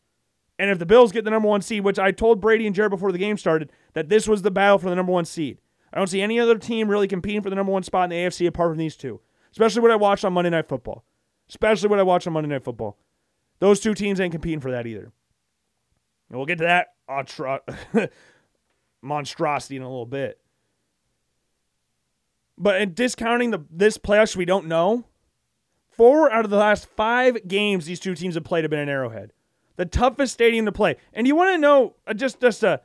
and if the Bills get the number one seed, which I told Brady and Jared before the game started that this was the battle for the number one seed. I don't see any other team really competing for the number one spot in the AFC apart from these two, especially what I watched on Monday Night Football. Especially what I watched on Monday Night Football. Those two teams ain't competing for that either. And we'll get to that <laughs> monstrosity in a little bit. But in discounting the this playoffs we don't know, four out of the last five games these two teams have played have been in Arrowhead, the toughest stadium to play. And you want to know uh, just just a.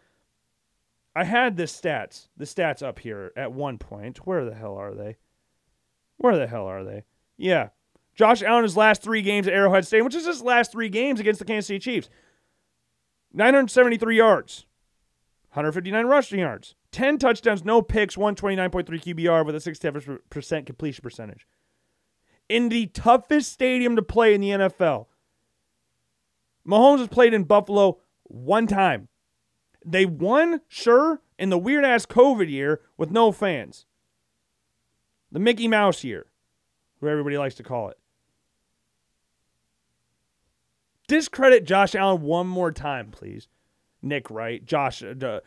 I had the stats, the stats up here at one point. Where the hell are they? Where the hell are they? Yeah, Josh Allen his last three games at Arrowhead Stadium, which is his last three games against the Kansas City Chiefs. 973 yards, 159 rushing yards, 10 touchdowns, no picks, 129.3 QBR with a 67% completion percentage. In the toughest stadium to play in the NFL, Mahomes has played in Buffalo one time. They won, sure, in the weird ass COVID year with no fans. The Mickey Mouse year, who everybody likes to call it. discredit Josh Allen one more time, please. Nick Wright, Josh, uh,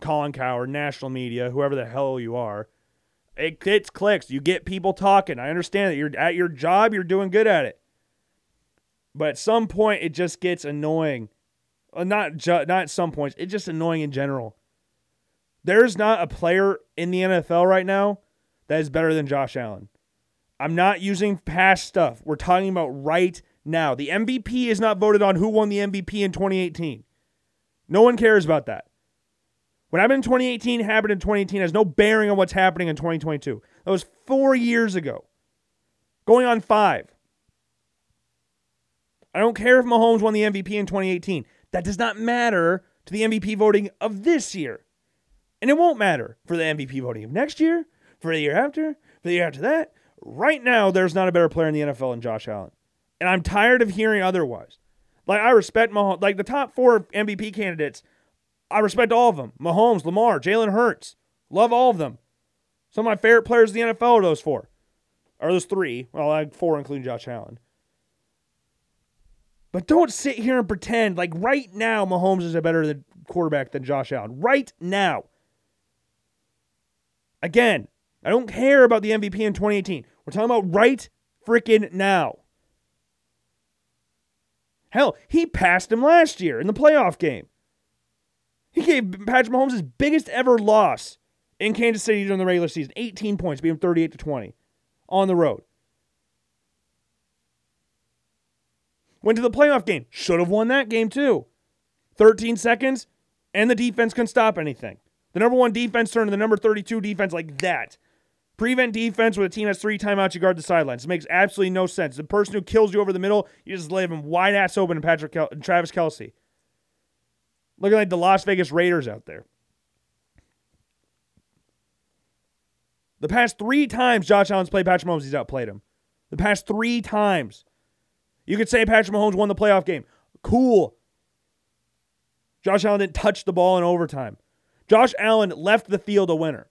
Colin Cowherd, national media, whoever the hell you are. It gets clicks. You get people talking. I understand that you're at your job, you're doing good at it. But at some point, it just gets annoying. Uh, not ju- not at some points. It's just annoying in general. There's not a player in the NFL right now that is better than Josh Allen. I'm not using past stuff. We're talking about right now. The MVP is not voted on who won the MVP in 2018. No one cares about that. What happened in 2018 happened in 2018 has no bearing on what's happening in 2022. That was four years ago. Going on five. I don't care if Mahomes won the MVP in 2018. That does not matter to the MVP voting of this year. And it won't matter for the MVP voting of next year, for the year after, for the year after that. Right now, there's not a better player in the NFL than Josh Allen. And I'm tired of hearing otherwise. Like I respect Mahomes. Like the top four MVP candidates, I respect all of them. Mahomes, Lamar, Jalen Hurts. Love all of them. Some of my favorite players in the NFL are those four. Or those three. Well, I four including Josh Allen. But don't sit here and pretend like right now Mahomes is a better quarterback than Josh Allen. Right now. Again, I don't care about the MVP in 2018. We're talking about right freaking now. Hell, he passed him last year in the playoff game. He gave Patrick Mahomes his biggest ever loss in Kansas City during the regular season 18 points, beat him 38 to 20 on the road. Went to the playoff game, should have won that game too. 13 seconds, and the defense couldn't stop anything. The number one defense turned to the number 32 defense like that. Prevent defense where the team has three timeouts, you guard the sidelines. It makes absolutely no sense. The person who kills you over the middle, you just leave him wide ass open to Patrick Kel- Travis Kelce. Looking like the Las Vegas Raiders out there. The past three times Josh Allen's played Patrick Mahomes, he's outplayed him. The past three times. You could say Patrick Mahomes won the playoff game. Cool. Josh Allen didn't touch the ball in overtime. Josh Allen left the field a winner.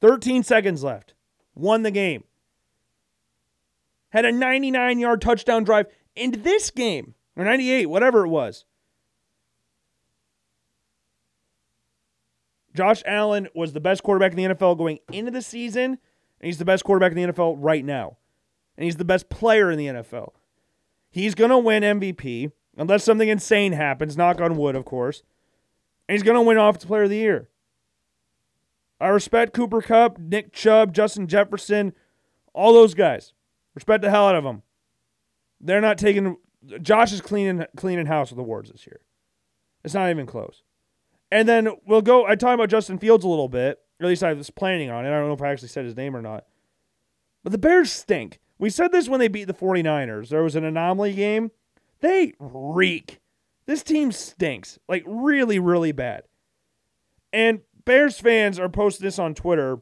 13 seconds left. Won the game. Had a 99 yard touchdown drive in this game, or 98, whatever it was. Josh Allen was the best quarterback in the NFL going into the season, and he's the best quarterback in the NFL right now. And he's the best player in the NFL. He's going to win MVP, unless something insane happens, knock on wood, of course. And he's going to win Offensive Player of the Year. I respect Cooper Kupp, Nick Chubb, Justin Jefferson, all those guys. Respect the hell out of them. They're not taking Josh is cleaning cleaning house with awards this year. It's not even close. And then we'll go. I talked about Justin Fields a little bit. Or at least I was planning on it. I don't know if I actually said his name or not. But the Bears stink. We said this when they beat the 49ers. There was an anomaly game. They reek. This team stinks. Like, really, really bad. And Bears fans are posting this on Twitter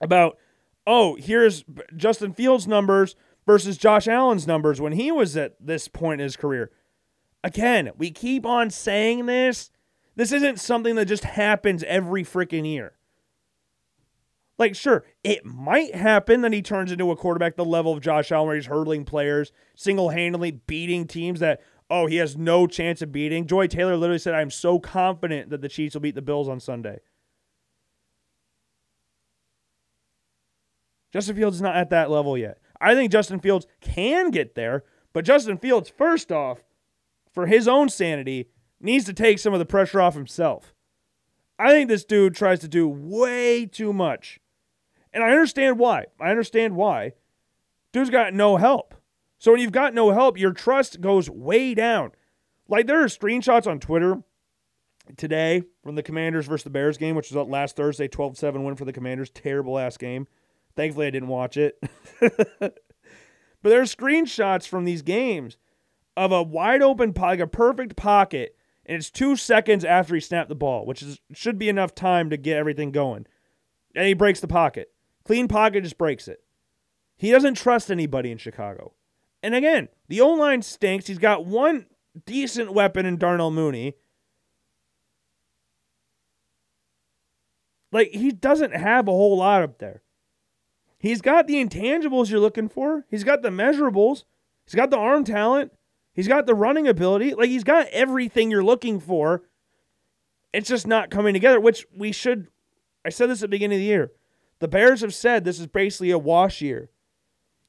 about, oh, here's Justin Fields' numbers versus Josh Allen's numbers when he was at this point in his career. Again, we keep on saying this. This isn't something that just happens every freaking year. Like, sure, it might happen that he turns into a quarterback the level of Josh Allen, where he's hurdling players, single handedly beating teams that, oh, he has no chance of beating. Joy Taylor literally said, I'm so confident that the Chiefs will beat the Bills on Sunday. Justin Fields is not at that level yet. I think Justin Fields can get there, but Justin Fields, first off, for his own sanity, needs to take some of the pressure off himself. I think this dude tries to do way too much. And I understand why. I understand why. Dude's got no help. So when you've got no help, your trust goes way down. Like there are screenshots on Twitter today from the Commanders versus the Bears game, which was last Thursday, 12 7 win for the Commanders. Terrible ass game. Thankfully, I didn't watch it. <laughs> but there are screenshots from these games of a wide open, like a perfect pocket, and it's two seconds after he snapped the ball, which is should be enough time to get everything going. And he breaks the pocket. Clean pocket just breaks it. He doesn't trust anybody in Chicago. And again, the O line stinks. He's got one decent weapon in Darnell Mooney. Like, he doesn't have a whole lot up there. He's got the intangibles you're looking for. He's got the measurables. He's got the arm talent. He's got the running ability. Like he's got everything you're looking for. It's just not coming together, which we should I said this at the beginning of the year. The Bears have said this is basically a wash year.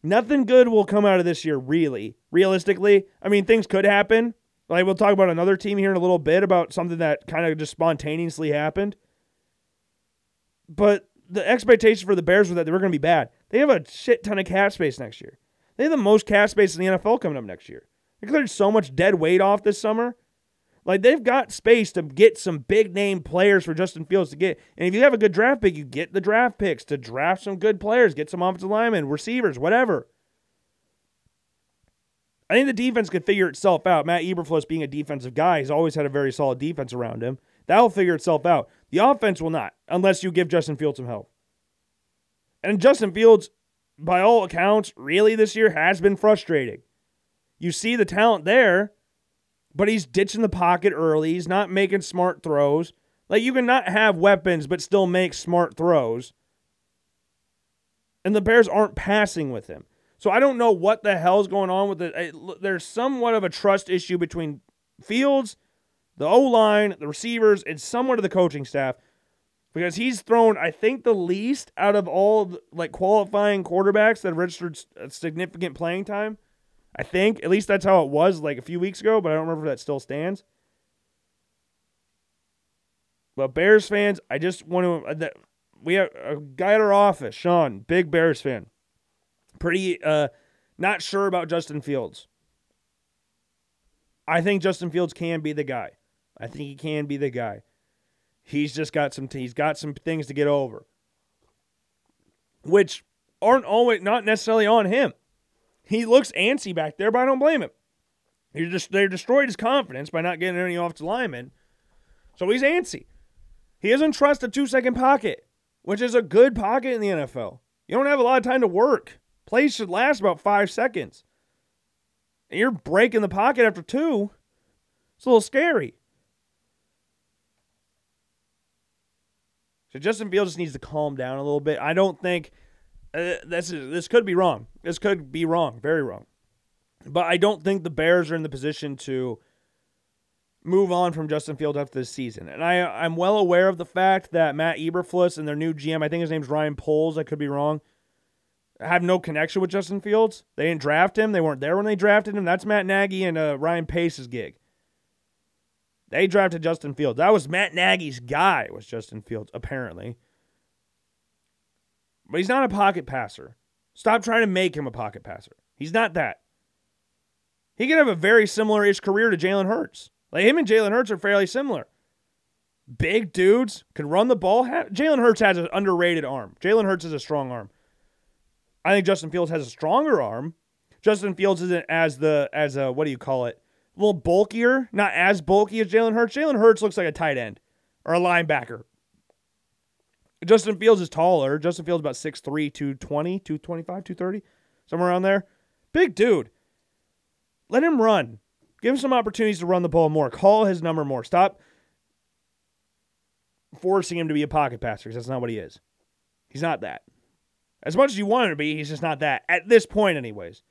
Nothing good will come out of this year, really. Realistically, I mean, things could happen. Like we'll talk about another team here in a little bit about something that kind of just spontaneously happened. But the expectation for the Bears was that they were going to be bad. They have a shit ton of cap space next year. They have the most cap space in the NFL coming up next year. They cleared so much dead weight off this summer. Like they've got space to get some big name players for Justin Fields to get. And if you have a good draft pick, you get the draft picks to draft some good players, get some offensive linemen, receivers, whatever. I think the defense could figure itself out. Matt Eberflus being a defensive guy, he's always had a very solid defense around him. That'll figure itself out. The offense will not, unless you give Justin Fields some help. And Justin Fields, by all accounts, really this year has been frustrating. You see the talent there, but he's ditching the pocket early. He's not making smart throws. Like you can not have weapons but still make smart throws. And the Bears aren't passing with him. So I don't know what the hell's going on with it. Eh, there's somewhat of a trust issue between Fields the O line, the receivers, and somewhat of the coaching staff because he's thrown, I think, the least out of all like qualifying quarterbacks that registered significant playing time. I think at least that's how it was like a few weeks ago, but I don't remember if that still stands. But Bears fans, I just want to. Uh, we have a guy at our office, Sean, big Bears fan. Pretty uh, not sure about Justin Fields. I think Justin Fields can be the guy. I think he can be the guy. He's just got some he's got some things to get over. Which aren't always not necessarily on him. He looks antsy back there, but I don't blame him. He just they destroyed his confidence by not getting any offensive linemen. So he's antsy. He doesn't trust a two second pocket, which is a good pocket in the NFL. You don't have a lot of time to work. Plays should last about five seconds. And you're breaking the pocket after two. It's a little scary. So Justin Fields just needs to calm down a little bit. I don't think uh, this is this could be wrong. This could be wrong, very wrong. But I don't think the Bears are in the position to move on from Justin Fields after this season. And I I'm well aware of the fact that Matt Eberflus and their new GM, I think his name's Ryan Poles, I could be wrong, have no connection with Justin Fields. They didn't draft him. They weren't there when they drafted him. That's Matt Nagy and uh, Ryan Pace's gig. They drafted Justin Fields. That was Matt Nagy's guy, was Justin Fields, apparently. But he's not a pocket passer. Stop trying to make him a pocket passer. He's not that. He could have a very similar ish career to Jalen Hurts. Like him and Jalen Hurts are fairly similar. Big dudes can run the ball. Jalen Hurts has an underrated arm. Jalen Hurts has a strong arm. I think Justin Fields has a stronger arm. Justin Fields isn't as the as a what do you call it? A little bulkier, not as bulky as Jalen Hurts. Jalen Hurts looks like a tight end or a linebacker. Justin Fields is taller. Justin Fields about 6'3, 220, 225, 230, somewhere around there. Big dude. Let him run. Give him some opportunities to run the ball more. Call his number more. Stop forcing him to be a pocket passer because that's not what he is. He's not that. As much as you want him to be, he's just not that. At this point, anyways.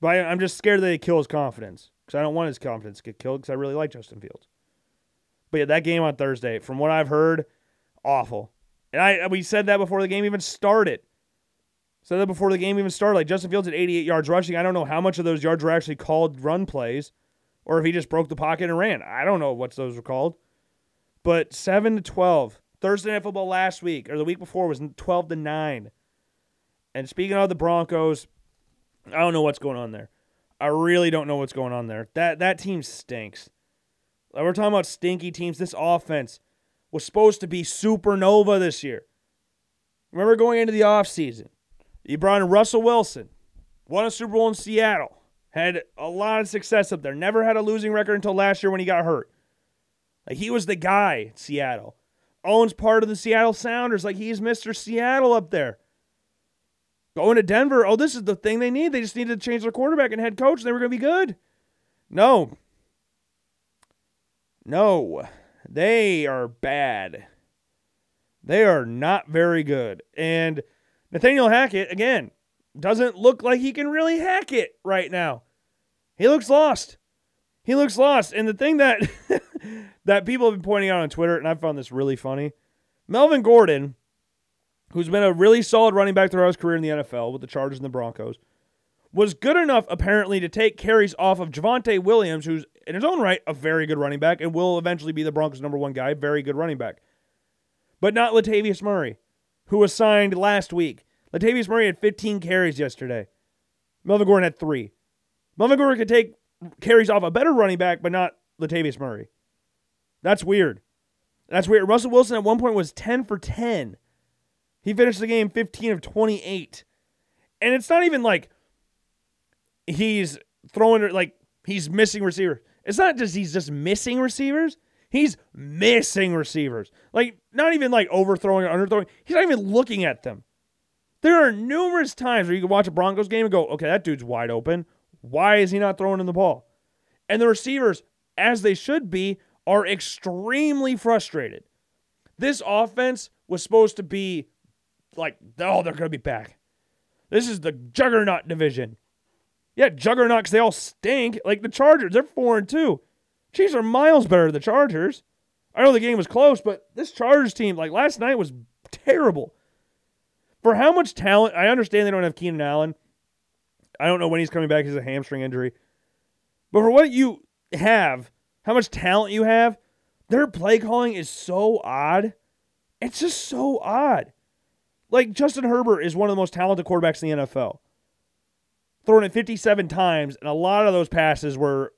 But I, am just scared that he kill his confidence because I don't want his confidence to get killed because I really like Justin Fields. But yeah, that game on Thursday, from what I've heard, awful. And I we said that before the game even started. Said that before the game even started. Like Justin Fields at 88 yards rushing. I don't know how much of those yards were actually called run plays, or if he just broke the pocket and ran. I don't know what those were called. But seven to 12. Thursday night football last week or the week before was 12 to nine. And speaking of the Broncos, I don't know what's going on there. I really don't know what's going on there. That that team stinks. Like we're talking about stinky teams. This offense was supposed to be supernova this year. Remember going into the offseason, you brought in Russell Wilson, won a Super Bowl in Seattle, had a lot of success up there, never had a losing record until last year when he got hurt. Like he was the guy in Seattle. Owns part of the Seattle Sounders, like he's Mr. Seattle up there. Going to Denver, oh, this is the thing they need. They just need to change their quarterback and head coach, and they were going to be good. No. No. They are bad. They are not very good. And Nathaniel Hackett, again, doesn't look like he can really hack it right now. He looks lost. He looks lost. And the thing that <laughs> that people have been pointing out on Twitter, and I found this really funny. Melvin Gordon, who's been a really solid running back throughout his career in the NFL with the Chargers and the Broncos, was good enough apparently to take carries off of Javonte Williams, who's in his own right a very good running back and will eventually be the Broncos' number one guy, very good running back. But not Latavius Murray, who was signed last week. Latavius Murray had 15 carries yesterday. Melvin Gordon had three. Melvin Gordon could take carries off a better running back, but not Latavius Murray. That's weird. That's weird. Russell Wilson at one point was 10 for 10. He finished the game 15 of 28. And it's not even like he's throwing like he's missing receivers. It's not just he's just missing receivers. He's missing receivers. Like not even like overthrowing or underthrowing. He's not even looking at them. There are numerous times where you can watch a Broncos game and go, okay, that dude's wide open. Why is he not throwing in the ball? And the receivers, as they should be, are extremely frustrated. This offense was supposed to be like, oh, they're going to be back. This is the juggernaut division. Yeah, juggernauts, they all stink. Like the Chargers, they're 4 and 2. Chiefs are miles better than the Chargers. I know the game was close, but this Chargers team, like last night, was terrible. For how much talent, I understand they don't have Keenan Allen. I don't know when he's coming back. He's a hamstring injury. But for what you have, how much talent you have, their play calling is so odd. It's just so odd. Like Justin Herbert is one of the most talented quarterbacks in the NFL throwing it 57 times, and a lot of those passes were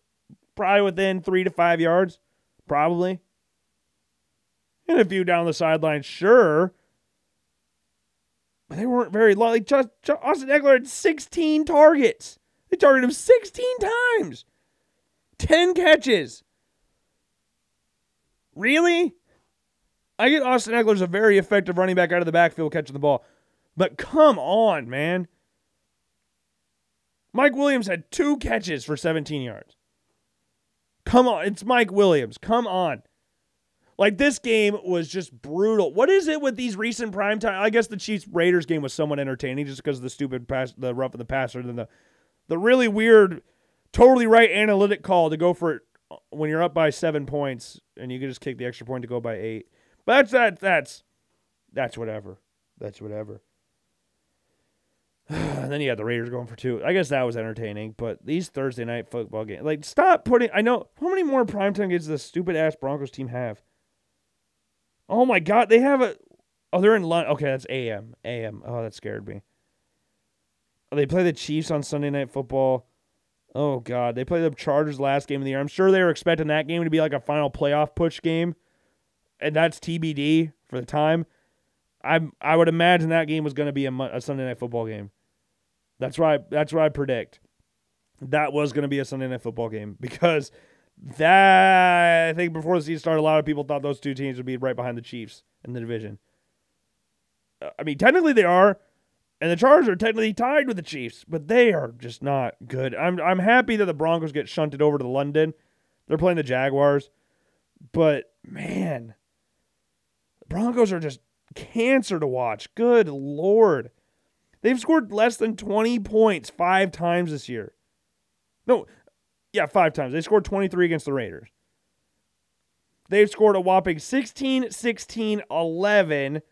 probably within three to five yards, probably. And a few down the sideline, sure. But they weren't very long. Like just, just Austin Ekeler had 16 targets. They targeted him 16 times. 10 catches. Really? I get Austin Ekeler's a very effective running back out of the backfield catching the ball. But come on, man. Mike Williams had two catches for 17 yards. Come on, it's Mike Williams. Come on. Like this game was just brutal. What is it with these recent prime time? I guess the Chiefs Raiders game was somewhat entertaining just because of the stupid pass, the rough of the passer, and the the really weird, totally right analytic call to go for it when you're up by seven points and you can just kick the extra point to go by eight. But that's that that's that's whatever. That's whatever. <sighs> and then you had the Raiders going for two. I guess that was entertaining, but these Thursday night football games, like, stop putting. I know how many more primetime games does the stupid ass Broncos team have? Oh my God, they have a. Oh, they're in London. Okay, that's AM. AM. Oh, that scared me. Oh, they play the Chiefs on Sunday night football. Oh God, they play the Chargers last game of the year. I'm sure they were expecting that game to be like a final playoff push game, and that's TBD for the time. I I would imagine that game was going to be a, a, Sunday night football game. That's right. That's what I predict. That was going to be a Sunday night football game because that I think before the season started, a lot of people thought those two teams would be right behind the Chiefs in the division. Uh, I mean, technically they are, and the Chargers are technically tied with the Chiefs, but they are just not good. I'm I'm happy that the Broncos get shunted over to London. They're playing the Jaguars, but man, the Broncos are just cancer to watch. Good lord. They've scored less than 20 points 5 times this year. No, yeah, 5 times. They scored 23 against the Raiders. They've scored a whopping 16, 16, 11,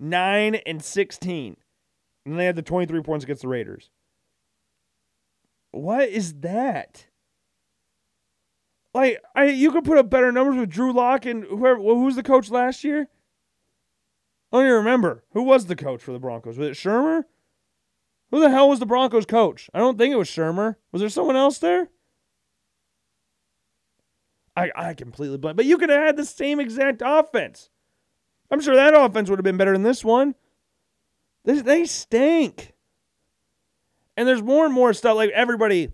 9 and 16. And they had the 23 points against the Raiders. What is that? Like, I you could put up better numbers with Drew Lock and whoever. Who was the coach last year? I don't even remember who was the coach for the Broncos. Was it Shurmur? Who the hell was the Broncos coach? I don't think it was Shurmur. Was there someone else there? I I completely blank. But you could have had the same exact offense. I'm sure that offense would have been better than this one. They, they stink. And there's more and more stuff. Like everybody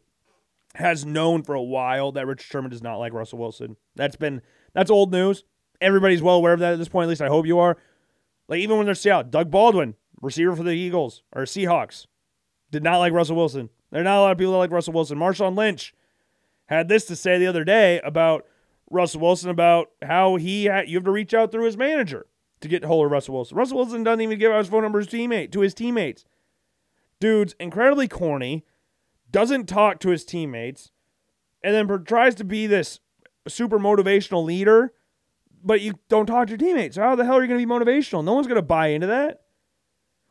has known for a while that Rich Sherman does not like Russell Wilson. That's been that's old news. Everybody's well aware of that at this point. At least I hope you are. Like even when they're Seattle, Doug Baldwin, receiver for the Eagles or Seahawks, did not like Russell Wilson. There are not a lot of people that like Russell Wilson. Marshawn Lynch had this to say the other day about Russell Wilson about how he had, you have to reach out through his manager to get hold of Russell Wilson. Russell Wilson doesn't even give out his phone number to his teammate to his teammates. Dude's incredibly corny, doesn't talk to his teammates, and then tries to be this super motivational leader, but you don't talk to your teammates. How the hell are you going to be motivational? No one's going to buy into that.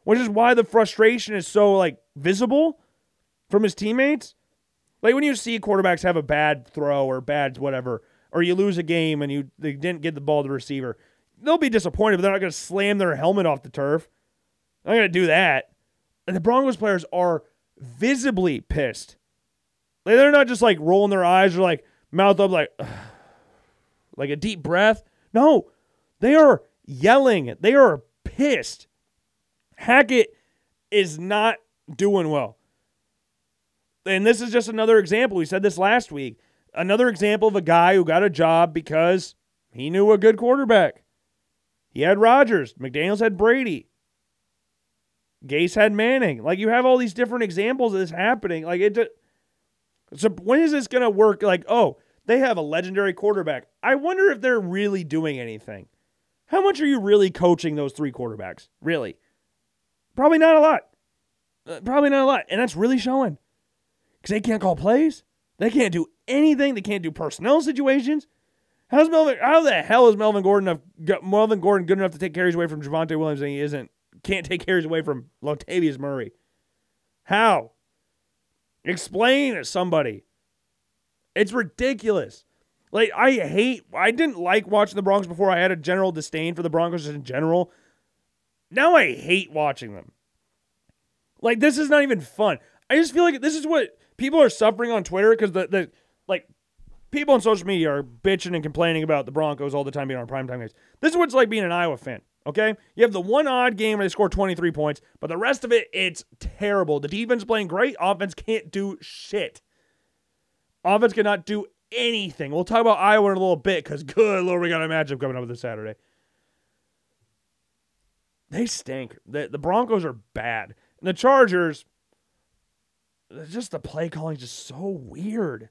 Which is why the frustration is so like visible from his teammates. Like when you see quarterbacks have a bad throw or bad whatever, or you lose a game and you they didn't get the ball to the receiver, they'll be disappointed, but they're not going to slam their helmet off the turf. Not going to do that. And the Broncos players are visibly pissed. Like they're not just like rolling their eyes or like mouth up like <sighs> like a deep breath. No, they are yelling. They are pissed. Hackett is not doing well. And this is just another example. We said this last week. Another example of a guy who got a job because he knew a good quarterback. He had Rodgers. McDaniels had Brady. Gase had Manning. Like you have all these different examples of this happening. Like it. Just, so when is this gonna work? Like oh, they have a legendary quarterback. I wonder if they're really doing anything. How much are you really coaching those three quarterbacks? Really? Probably not a lot. Uh, probably not a lot. And that's really showing. Because they can't call plays. They can't do anything. They can't do personnel situations. How's Melvin? How the hell is Melvin Gordon enough, Melvin Gordon good enough to take carries away from Javonte Williams and he isn't? Can't take carries away from Latavius Murray. How? Explain to somebody. It's ridiculous. Like I hate. I didn't like watching the Broncos before. I had a general disdain for the Broncos in general. Now I hate watching them. Like this is not even fun. I just feel like this is what people are suffering on Twitter because the the like people on social media are bitching and complaining about the Broncos all the time being on primetime games. This is what it's like being an Iowa fan. Okay, you have the one odd game where they score 23 points, but the rest of it, it's terrible. The defense playing great, offense can't do shit. Offense cannot do anything. We'll talk about Iowa in a little bit because good lord, we got a matchup coming up this Saturday. They stink. The, the Broncos are bad. And the Chargers, just the play calling is just so weird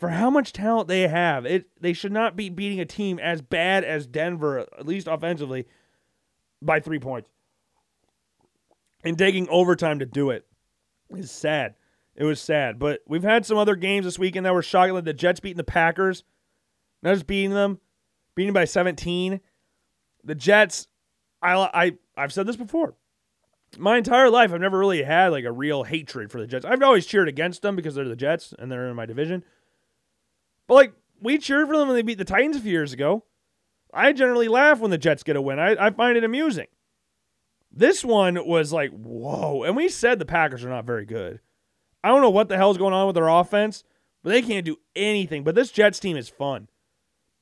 for how much talent they have, it they should not be beating a team as bad as Denver, at least offensively, by three points. And taking overtime to do it is sad. It was sad. But we've had some other games this weekend that were shocking, like the Jets beating the Packers. Not just beating them, beating by 17. The Jets, I, I I've said this before. My entire life, I've never really had like a real hatred for the Jets. I've always cheered against them because they're the Jets and they're in my division. But like we cheered for them when they beat the Titans a few years ago. I generally laugh when the Jets get a win. I, I find it amusing. This one was like, whoa. And we said the Packers are not very good. I don't know what the hell's going on with their offense, but they can't do anything. But this Jets team is fun.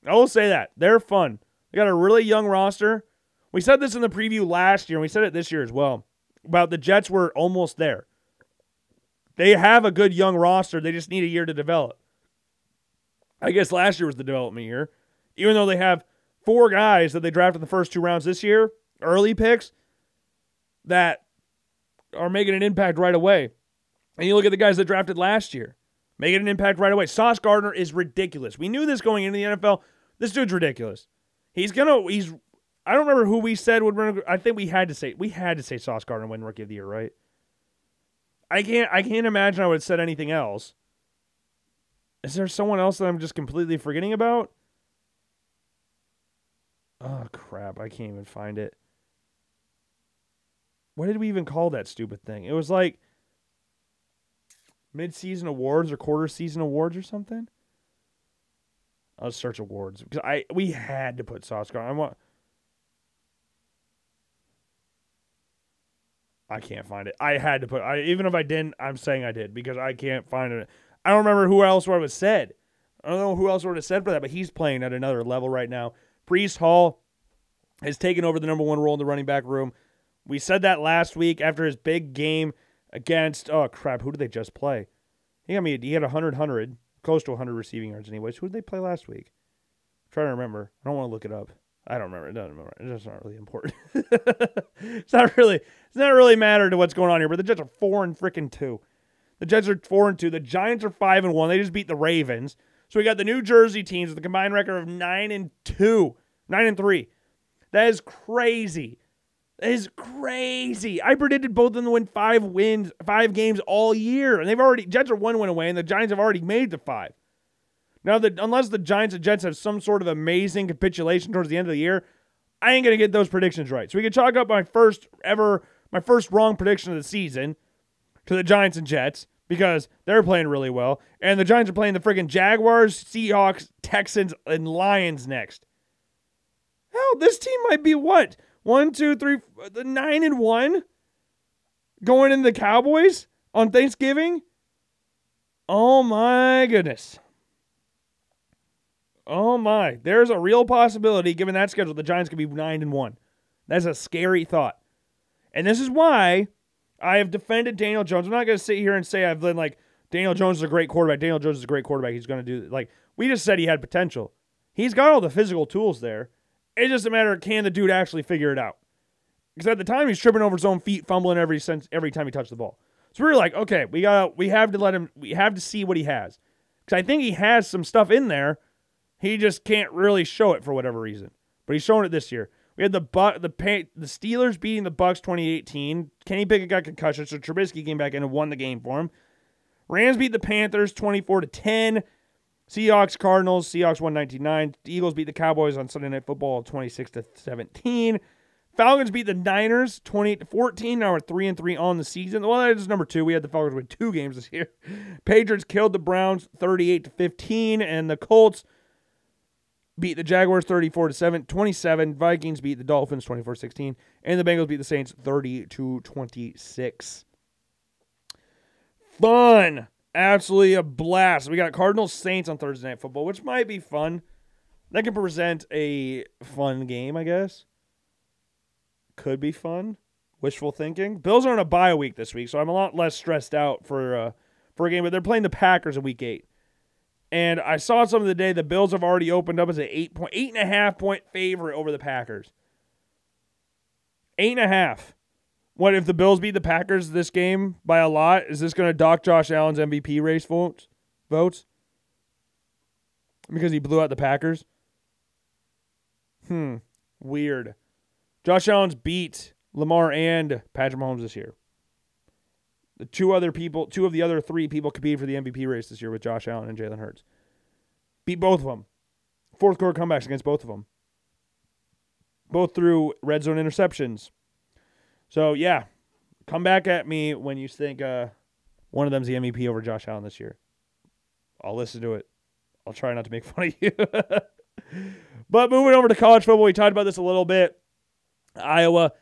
I will say that. They're fun. They got a really young roster. We said this in the preview last year, and we said it this year as well. About the Jets were almost there. They have a good young roster. They just need a year to develop. I guess last year was the development year. Even though they have four guys that they drafted in the first two rounds this year, early picks, that are making an impact right away. And you look at the guys that drafted last year, making an impact right away. Sauce Gardner is ridiculous. We knew this going into the NFL. This dude's ridiculous. He's gonna. He's. I don't remember who we said would run. I think we had to say we had to say Sauce Gardner win Rookie of the Year, right? I can't. I can't imagine I would have said anything else. Is there someone else that I'm just completely forgetting about? Oh crap! I can't even find it. What did we even call that stupid thing? It was like mid-season awards or quarter season awards or something. I'll search awards because I we had to put Sauce Gardner. I want. I can't find it. I had to put. I even if I didn't, I'm saying I did because I can't find it. I don't remember who else would have said. I don't know who else would have said for that, but he's playing at another level right now. Breece Hall has taken over the number one role in the running back room. We said that last week after his big game against oh crap, who did they just play? He got me he had 100 100, close to 100 receiving yards anyways. Who did they play last week? I'm trying to remember. I don't want to look it up. I don't remember. It doesn't matter. It's not really important. <laughs> it's not really it's not really matter to what's going on here, but the Jets are 4 and freaking 2. The Jets are 4 and 2. The Giants are 5 and 1. They just beat the Ravens. So we got the New Jersey teams with a combined record of 9 and 2. 9 and 3. That is crazy is crazy. I predicted both of them to win five wins, five games all year, and they've already Jets are one win away, and the Giants have already made the five. Now that unless the Giants and Jets have some sort of amazing capitulation towards the end of the year, I ain't gonna get those predictions right. So we can chalk up my first ever, my first wrong prediction of the season to the Giants and Jets because they're playing really well, and the Giants are playing the freaking Jaguars, Seahawks, Texans, and Lions next. Hell, this team might be what one, two, three, the nine and one going in the Cowboys on Thanksgiving. Oh my goodness. Oh my. There's a real possibility, given that schedule, the Giants could be nine and one. That's a scary thought. And this is why I have defended Daniel Jones. I'm not going to sit here and say I've been like, Daniel Jones is a great quarterback. Daniel Jones is a great quarterback. He's going to do, like, we just said he had potential. He's got all the physical tools there. It's just a matter of can the dude actually figure it out? Because at the time he's tripping over his own feet, fumbling every sense every time he touched the ball. So we were like, okay, we got we have to let him we have to see what he has. Because I think he has some stuff in there. He just can't really show it for whatever reason. But he's showing it this year. We had the but the the Steelers beating the Bucks 2018. Kenny Pickett got concussion, so Trubisky came back in and won the game for him. Rams beat the Panthers 24 to 10. Seahawks, Cardinals, Seahawks won 19-9. Eagles beat the Cowboys on Sunday Night Football 26 to 17. Falcons beat the Niners 28 to 14. Now we're 3 and 3 on the season. Well, that is number 2. We had the Falcons win two games this year. <laughs> Patriots killed the Browns 38 to 15 and the Colts beat the Jaguars 34 to 7 27. Vikings beat the Dolphins 24-16 and the Bengals beat the Saints 30 to 26. Fun. Absolutely a blast. We got Cardinals Saints on Thursday Night Football, which might be fun. That can present a fun game, I guess. Could be fun. Wishful thinking. Bills are on a bye week this week, so I'm a lot less stressed out for uh, for a game. But they're playing the Packers in Week Eight, and I saw some of the day the Bills have already opened up as an eight point eight and a half point favorite over the Packers. Eight and a half. What if the Bills beat the Packers this game by a lot? Is this going to dock Josh Allen's MVP race votes? Votes? Because he blew out the Packers? Hmm. Weird. Josh Allen's beat Lamar and Patrick Mahomes this year. The two other people, two of the other three people competing for the MVP race this year with Josh Allen and Jalen Hurts. Beat both of them. Fourth quarter comebacks against both of them. Both through red zone interceptions. So yeah, come back at me when you think uh, one of them's the MVP over Josh Allen this year. I'll listen to it. I'll try not to make <laughs> fun of you. <laughs> but moving over to college football, we talked about this a little bit. Iowa,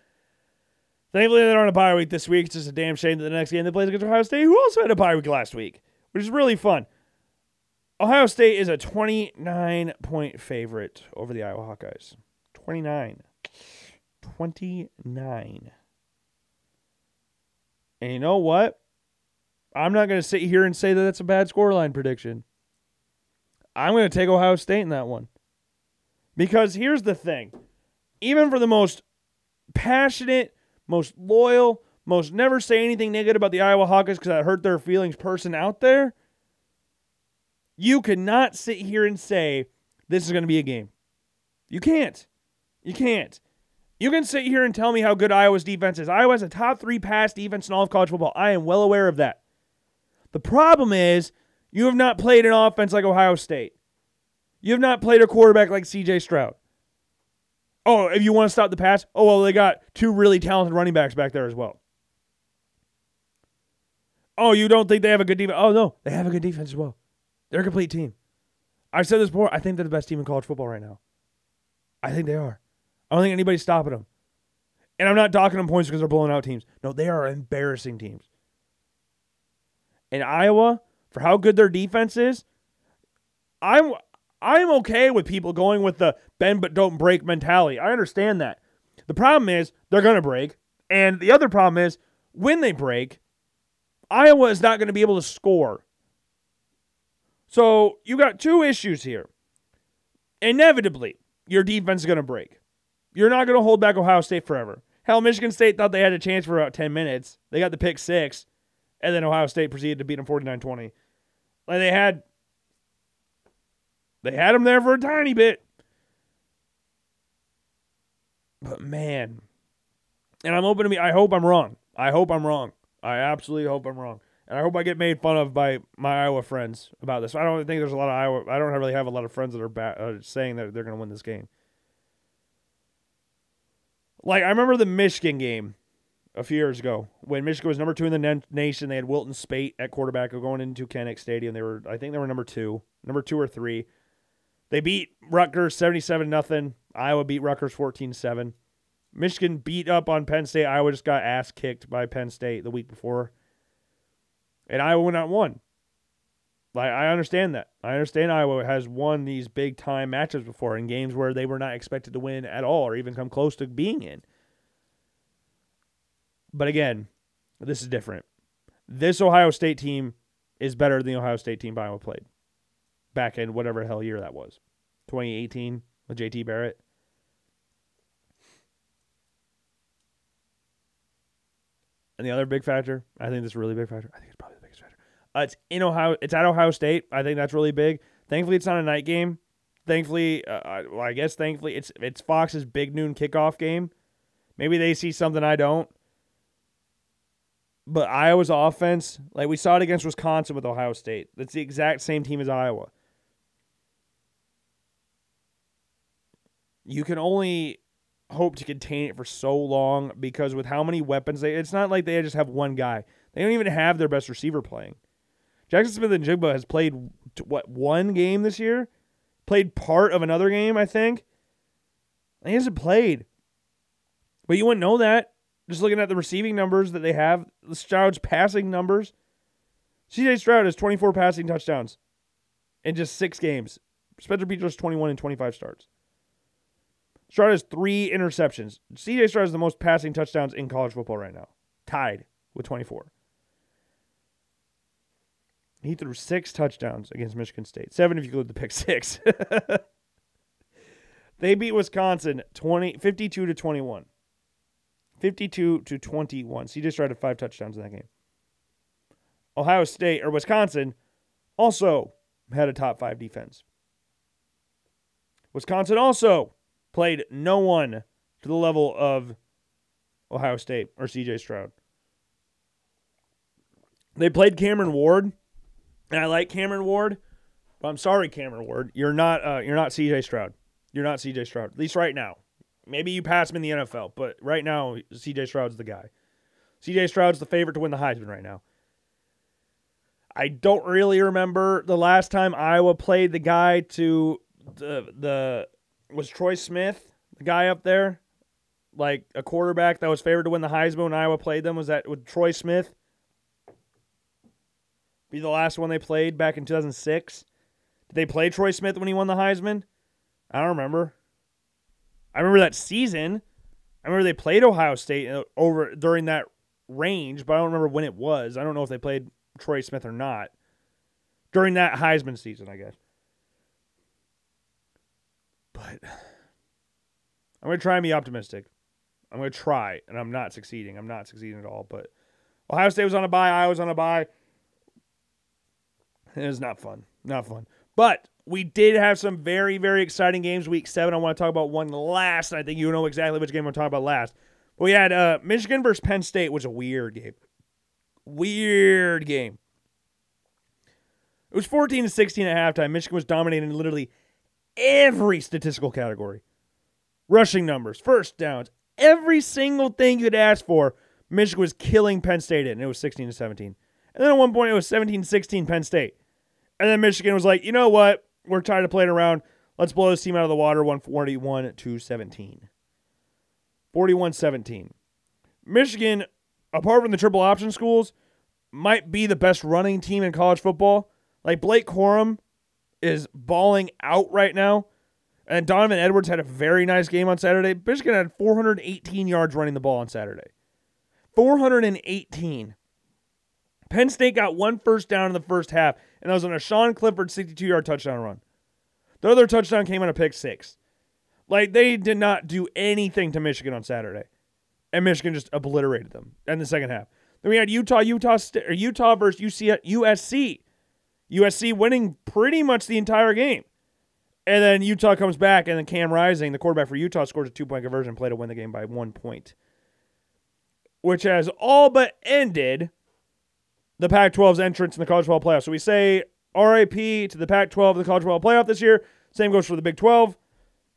Thankfully, they're on a bye week this week. It's just a damn shame that the next game they play against Ohio State, who also had a bye week last week, which is really fun. Ohio State is a 29 point favorite over the Iowa Hawkeyes. 29. 29. And you know what? I'm not going to sit here and say that that's a bad scoreline prediction. I'm going to take Ohio State in that one. Because here's the thing even for the most passionate, most loyal, most never say anything negative about the Iowa Hawkeyes because that hurt their feelings person out there, you cannot sit here and say this is going to be a game. You can't. You can't. You can sit here and tell me how good Iowa's defense is. Iowa's a top three pass defense in all of college football. I am well aware of that. The problem is you have not played an offense like Ohio State. You have not played a quarterback like CJ Stroud. Oh, if you want to stop the pass, oh, well, they got two really talented running backs back there as well. Oh, you don't think they have a good defense? Oh, no, they have a good defense as well. They're a complete team. I've said this before. I think they're the best team in college football right now. I think they are. I don't think anybody's stopping them. And I'm not docking them points because they're blowing out teams. No, they are embarrassing teams. And Iowa, for how good their defense is, I'm I'm okay with people going with the bend but don't break mentality. I understand that. The problem is they're to break. And the other problem is when they break, Iowa is not going to be able to score. So you got two issues here. Inevitably, your defense is going to break. You're not going to hold back Ohio State forever. Hell, Michigan State thought they had a chance for about 10 minutes. They got the pick six, and then Ohio State proceeded to beat them 49 20. Like they had they had him there for a tiny bit. But man, and I'm open to me. I hope I'm wrong. I hope I'm wrong. I absolutely hope I'm wrong. And I hope I get made fun of by my Iowa friends about this. I don't think there's a lot of Iowa. I don't really have a lot of friends that are ba- uh, saying that they're going to win this game. Like I remember the Michigan game a few years ago when Michigan was number two in the nation. They had Wilton Speight at quarterback going into Kinnick Stadium. They were, I think, they were number two, number two or three. They beat Rutgers 77 nothing. Iowa beat Rutgers 14-7. Michigan beat up on Penn State. Iowa just got ass kicked by Penn State the week before. And Iowa went out one. Like I understand that. I understand Iowa has won these big time matches before in games where they were not expected to win at all or even come close to being in. But again, this is different. This Ohio State team is better than the Ohio State team Iowa played back in whatever hell year that was. 2018 with JT Barrett. And the other big factor, I think this is a really big factor. I think it's probably. Uh, it's in Ohio. It's at Ohio State. I think that's really big. Thankfully, it's not a night game. Thankfully, uh, well, I guess thankfully it's it's Fox's big noon kickoff game. Maybe they see something I don't. But Iowa's offense, like we saw it against Wisconsin with Ohio State, that's the exact same team as Iowa. You can only hope to contain it for so long because with how many weapons they it's not like they just have one guy. They don't even have their best receiver playing. Jaxon Smith-Njigba has played what one game this year? Played part of another game, I think. He hasn't played. But you wouldn't know that just looking at the receiving numbers that they have, The Stroud's passing numbers. CJ Stroud has 24 passing touchdowns in just six games. Spencer Petras 21 and 25 starts. Stroud has three interceptions. CJ Stroud has the most passing touchdowns in college football right now, tied with 24. He threw six touchdowns against Michigan State, seven if you include the pick six. <laughs> they beat Wisconsin 20, 52 to 21. 52 to 21. So CJ Stroud had five touchdowns in that game. Ohio State or Wisconsin also had a top five defense. Wisconsin also played no one to the level of Ohio State or CJ Stroud. They played Cameron Ward, and I like Cameron Ward, but I'm sorry, Cameron Ward, you're not uh, you're not CJ Stroud. You're not CJ Stroud, at least right now. Maybe you pass him in the NFL, but right now, CJ Stroud's the guy. CJ Stroud's the favorite to win the Heisman right now. I don't really remember the last time Iowa played the guy to the the was Troy Smith, the guy up there, like a quarterback that was favored to win the Heisman when Iowa played them? Was that with Troy Smith? Be the last one they played back in 2006. Did they play Troy Smith when he won the Heisman? I don't remember. I remember that season. I remember they played Ohio State uh, over during that range, but I don't remember when it was. I don't know if they played Troy Smith or not during that Heisman season, I guess. But I'm going to try and be optimistic. I'm going to try, and I'm not succeeding. I'm not succeeding at all. But Ohio State was on a bye. I was on a bye. It was not fun. Not fun. But we did have some very, very exciting games week seven. I want to talk about one last. I think you know exactly which game I'm talking about last. But we had uh, Michigan versus Penn State, which was a weird game. Weird game. It was 14 to 16 at halftime. Michigan was dominating literally every statistical category rushing numbers, first downs, every single thing you could ask for. Michigan was killing Penn State in, and it was 16 to 17. And then at one point, it was 17 16 Penn State. And then Michigan was like, you know what? We're tired of playing around. Let's blow this team out of the water 141 to 17. 41 17. Michigan, apart from the triple option schools, might be the best running team in college football. Like Blake Corum is balling out right now. And Donovan Edwards had a very nice game on Saturday. Michigan had 418 yards running the ball on Saturday. 418. Penn State got one first down in the first half, and that was on a Sean Clifford 62 yard touchdown run. The other touchdown came on a pick six. Like, they did not do anything to Michigan on Saturday. And Michigan just obliterated them in the second half. Then we had Utah, Utah, or Utah versus UC, USC. USC winning pretty much the entire game. And then Utah comes back, and then Cam Rising, the quarterback for Utah, scores a two point conversion play to win the game by one point, which has all but ended the Pac 12's entrance in the college football playoff. So we say RIP to the Pac 12 the college football playoff this year. Same goes for the Big 12.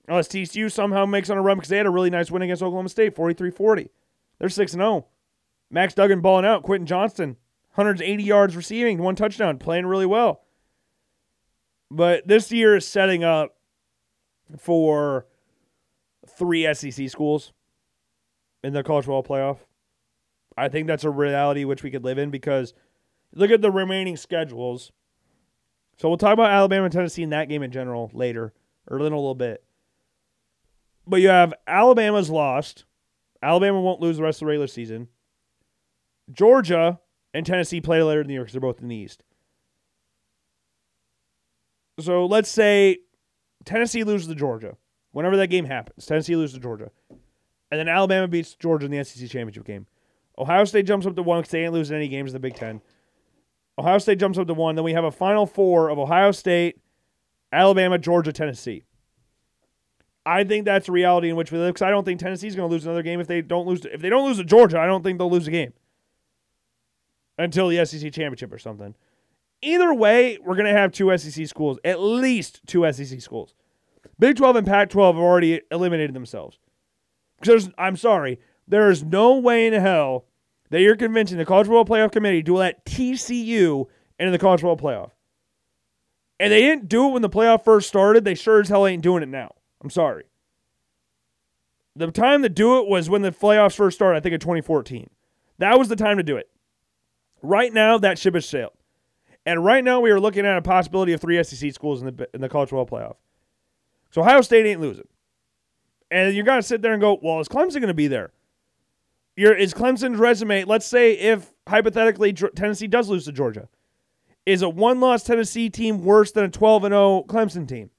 Unless TCU somehow makes on a run because they had a really nice win against Oklahoma State, 43 40. They're 6 0. Max Duggan balling out. Quentin Johnston 180 yards receiving, one touchdown, playing really well. But this year is setting up for three SEC schools in the college football playoff. I think that's a reality which we could live in because look at the remaining schedules. So we'll talk about Alabama and Tennessee in that game in general later, or in a little bit. But you have Alabama's lost. Alabama won't lose the rest of the regular season. Georgia and Tennessee play later in the year because they're both in the East. So let's say Tennessee loses to Georgia. Whenever that game happens, Tennessee loses to Georgia. And then Alabama beats Georgia in the SEC championship game. Ohio State jumps up to one because they ain't losing any games in the Big Ten. Ohio State jumps up to one. Then we have a final four of Ohio State, Alabama, Georgia, Tennessee. I think that's the reality in which we live because I don't think Tennessee's going to lose another game if they don't lose. To, if they don't lose to Georgia, I don't think they'll lose a game until the SEC championship or something. Either way, we're going to have two SEC schools, at least two SEC schools. Big 12 and Pac 12 have already eliminated themselves. Because I'm sorry, there is no way in hell that you're convincing the College World Playoff Committee to let TCU into the College World Playoff. And they didn't do it when the playoff first started. They sure as hell ain't doing it now. I'm sorry. The time to do it was when the playoffs first started, I think in 2014. That was the time to do it. Right now, that ship has sailed. And right now, we are looking at a possibility of three SEC schools in the, in the college World playoff. So Ohio State ain't losing. And you're going to sit there and go, well, is Clemson going to be there? Your, is Clemson's resume, let's say if hypothetically Tennessee does lose to Georgia, is a one loss Tennessee team worse than a 12 and 0 Clemson team?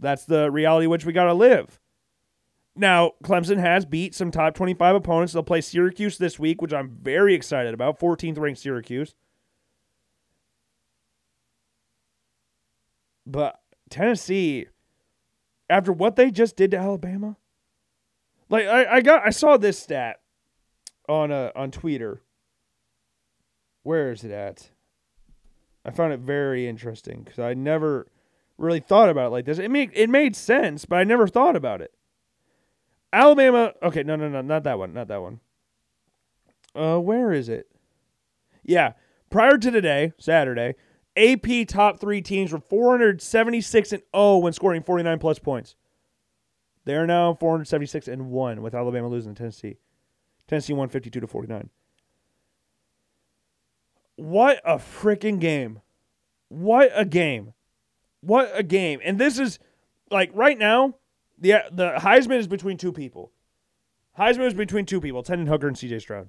That's the reality which we got to live. Now, Clemson has beat some top 25 opponents. They'll play Syracuse this week, which I'm very excited about. 14th ranked Syracuse. But Tennessee, after what they just did to Alabama, like I, I got I saw this stat on uh on Twitter. Where is it at? I found it very interesting because I never really thought about it like this. It made it made sense, but I never thought about it. Alabama. Okay, no, no, no, not that one, not that one. Uh, where is it? Yeah, prior to today, Saturday, AP top three teams were 476 and 0 when scoring 49 plus points. They are now 476 and 1 with Alabama losing to Tennessee. Tennessee won 52 to 49. What a freaking game. What a game. What a game. And this is like right now, the the Heisman is between two people. Heisman is between two people, Hendon Hooker and CJ Stroud.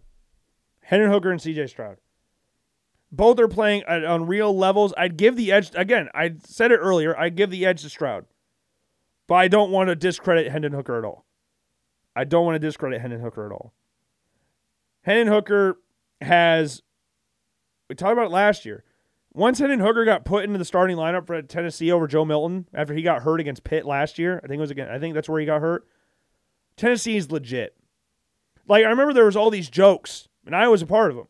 Hendon Hooker and CJ Stroud. Both are playing at, on real levels. I'd give the edge again, I said it earlier, I'd give the edge to Stroud. But I don't want to discredit Hendon Hooker at all. I don't want to discredit Hendon Hooker at all. Hendon Hooker has we talked about it last year. Once Hendon Hooker got put into the starting lineup for Tennessee over Joe Milton after he got hurt against Pitt last year, I think it was again. I think that's where he got hurt. Tennessee's legit. Like I remember there was all these jokes, and I was a part of them,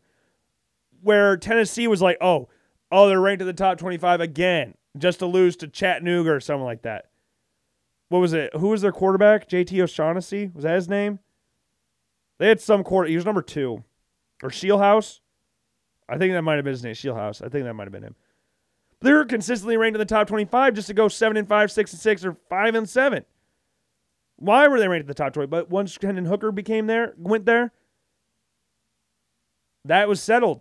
where Tennessee was like, "Oh, oh, they're ranked in the top twenty-five again, just to lose to Chattanooga or something like that." What was it? Who was their quarterback? JT O'Shaughnessy was that his name? They had some quarter. He was number two, or Scheelhaase. I think that might have been his name, Scheelhaase. I think that might have been him. They were consistently ranked in the top 25 just to go 7 and 5, 6 and 6, or 5 and 7. Why were they ranked in the top 20? But once Hendon Hooker became there, went there, that was settled.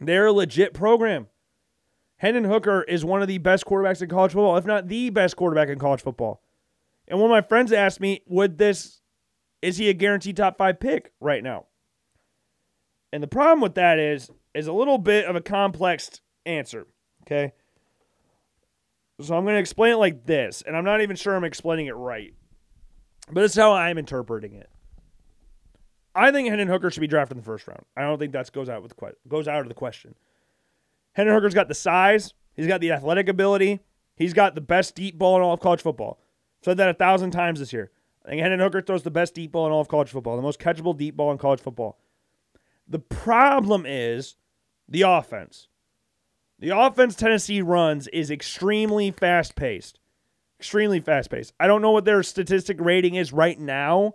They're a legit program. Hendon Hooker is one of the best quarterbacks in college football, if not the best quarterback in college football. And one of my friends asked me, would this is he a guaranteed top five pick right now? And the problem with that is is a little bit of a complex answer. Okay. So I'm going to explain it like this, and I'm not even sure I'm explaining it right, but this is how I'm interpreting it. I think Hendon Hooker should be drafted in the first round. I don't think that goes out with goes out of the question. Hendon Hooker's got the size, he's got the athletic ability, he's got the best deep ball in all of college football. Said that a thousand times this year. I think Hendon Hooker throws the best deep ball in all of college football, the most catchable deep ball in college football. The problem is the offense. The offense Tennessee runs is extremely fast paced. Extremely fast paced. I don't know what their statistic rating is right now,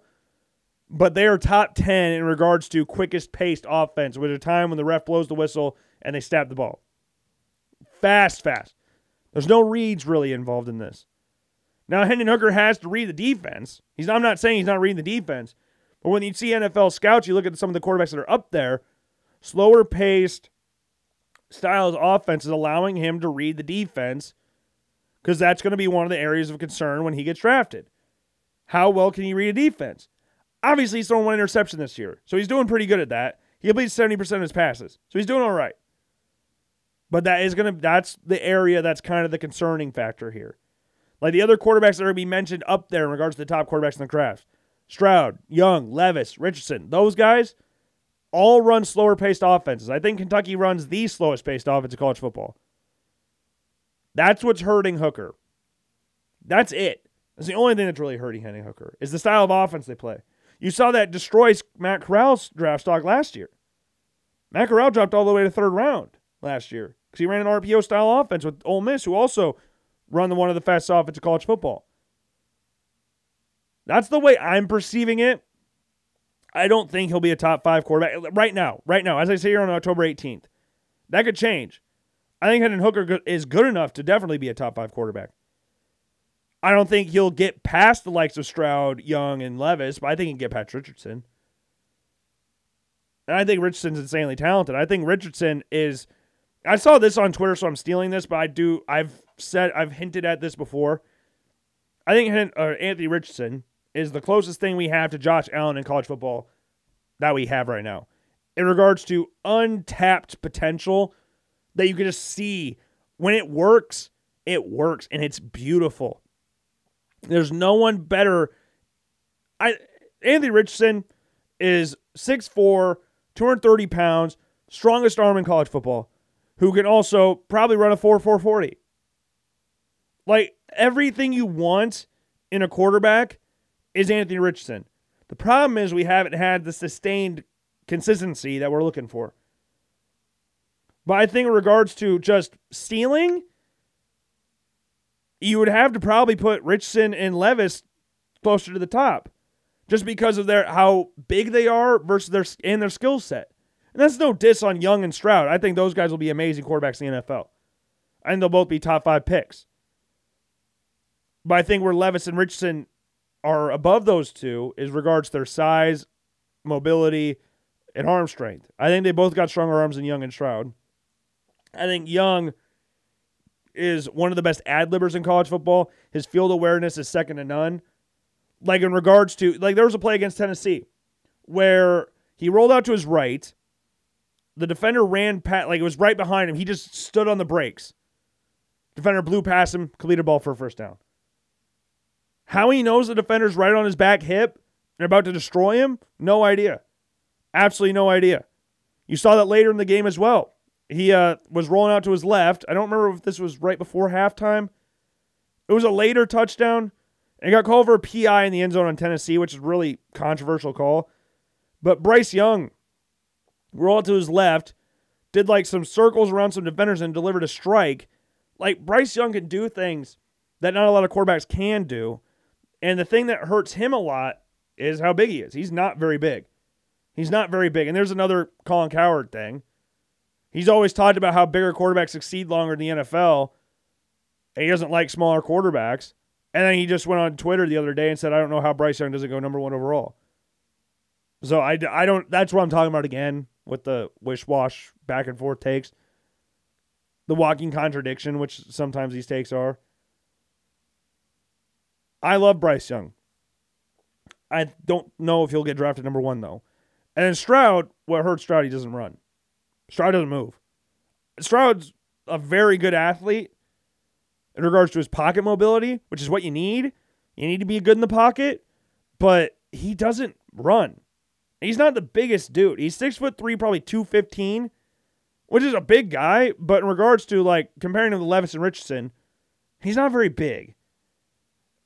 but they are top 10 in regards to quickest paced offense with a time when the ref blows the whistle and they stab the ball. Fast, fast. There's no reads really involved in this. Now, Hendon Hooker has to read the defense. He's, I'm not saying he's not reading the defense, but when you see NFL scouts, you look at some of the quarterbacks that are up there, slower paced styles offense is allowing him to read the defense because that's going to be one of the areas of concern when he gets drafted. How well can he read a defense? Obviously, he's thrown one interception this year, so he's doing pretty good at that. He completes 70% of his passes, so he's doing all right. But that is going to, that's the area that's kind of the concerning factor here. Like the other quarterbacks that are going to be mentioned up there in regards to the top quarterbacks in the draft Stroud, Young, Levis, Richardson, those guys all run slower paced offenses. I think Kentucky runs the slowest paced offense in college football. That's what's hurting Hooker. That's it. That's the only thing that's really hurting Hendon Hooker is the style of offense they play. You saw that destroys Matt Corral's draft stock last year. Matt Corral dropped all the way to third round last year because he ran an RPO style offense with Ole Miss, who also run the one of the fastest offense in college football. That's the way I'm perceiving it. I don't think he'll be a top five quarterback right now. Right now, as I say here on October 18th, that could change. I think Hendon Hooker is good enough to definitely be a top five quarterback. I don't think he'll get past the likes of Stroud, Young, and Levis, but I think he can get past Richardson. And I think Richardson's insanely talented. I think Richardson is. I saw this on Twitter, so I'm stealing this, but I do. I've said I've hinted at this before. I think uh, Anthony Richardson is the closest thing we have to Josh Allen in college football that we have right now. In regards to untapped potential that you can just see when it works, it works and it's beautiful. There's no one better. I Anthony Richardson is 6'4, 230 pounds, strongest arm in college football, who can also probably run a 4 440. Like everything you want in a quarterback is Anthony Richardson. The problem is we haven't had the sustained consistency that we're looking for. But I think in regards to just stealing, you would have to probably put Richardson and Levis closer to the top, just because of their how big they are versus their and their skill set. And that's no diss on Young and Stroud. I think those guys will be amazing quarterbacks in the NFL. Think they'll both be top five picks. But I think where Levis and Richardson are above those two is regards to their size, mobility, and arm strength. I think they both got stronger arms than Young and Stroud. I think Young is one of the best ad libbers in college football. His field awareness is second to none. Like in regards to like there was a play against Tennessee where he rolled out to his right. The defender ran pat like it was right behind him. He just stood on the brakes. Defender blew past him, completed ball for a first down. How he knows the defender's right on his back hip and about to destroy him? No idea. Absolutely no idea. You saw that later in the game as well. He uh, was rolling out to his left. I don't remember if this was right before halftime. It was a later touchdown. And got called for a PI in the end zone on Tennessee, which is really controversial call. But Bryce Young rolled to his left, did like some circles around some defenders and delivered a strike. Like Bryce Young can do things that not a lot of quarterbacks can do. And the thing that hurts him a lot is how big he is. He's not very big. He's not very big. And there's another Colin Cowherd thing. He's always talked about how bigger quarterbacks succeed longer in the NFL. And he doesn't like smaller quarterbacks. And then he just went on Twitter the other day and said, I don't know how Bryce Young doesn't go number one overall. So I, I don't, that's what I'm talking about again with the wish wash back and forth takes. The walking contradiction, which sometimes these takes are. I love Bryce Young. I don't know if he'll get drafted number one, though. And Stroud, what hurts Stroud, he doesn't run. Stroud doesn't move. Stroud's a very good athlete in regards to his pocket mobility, which is what you need. You need to be good in the pocket, but he doesn't run. He's not the biggest dude. He's six foot three, probably two fifteen, which is a big guy. But in regards to like comparing him to Levis and Richardson, he's not very big.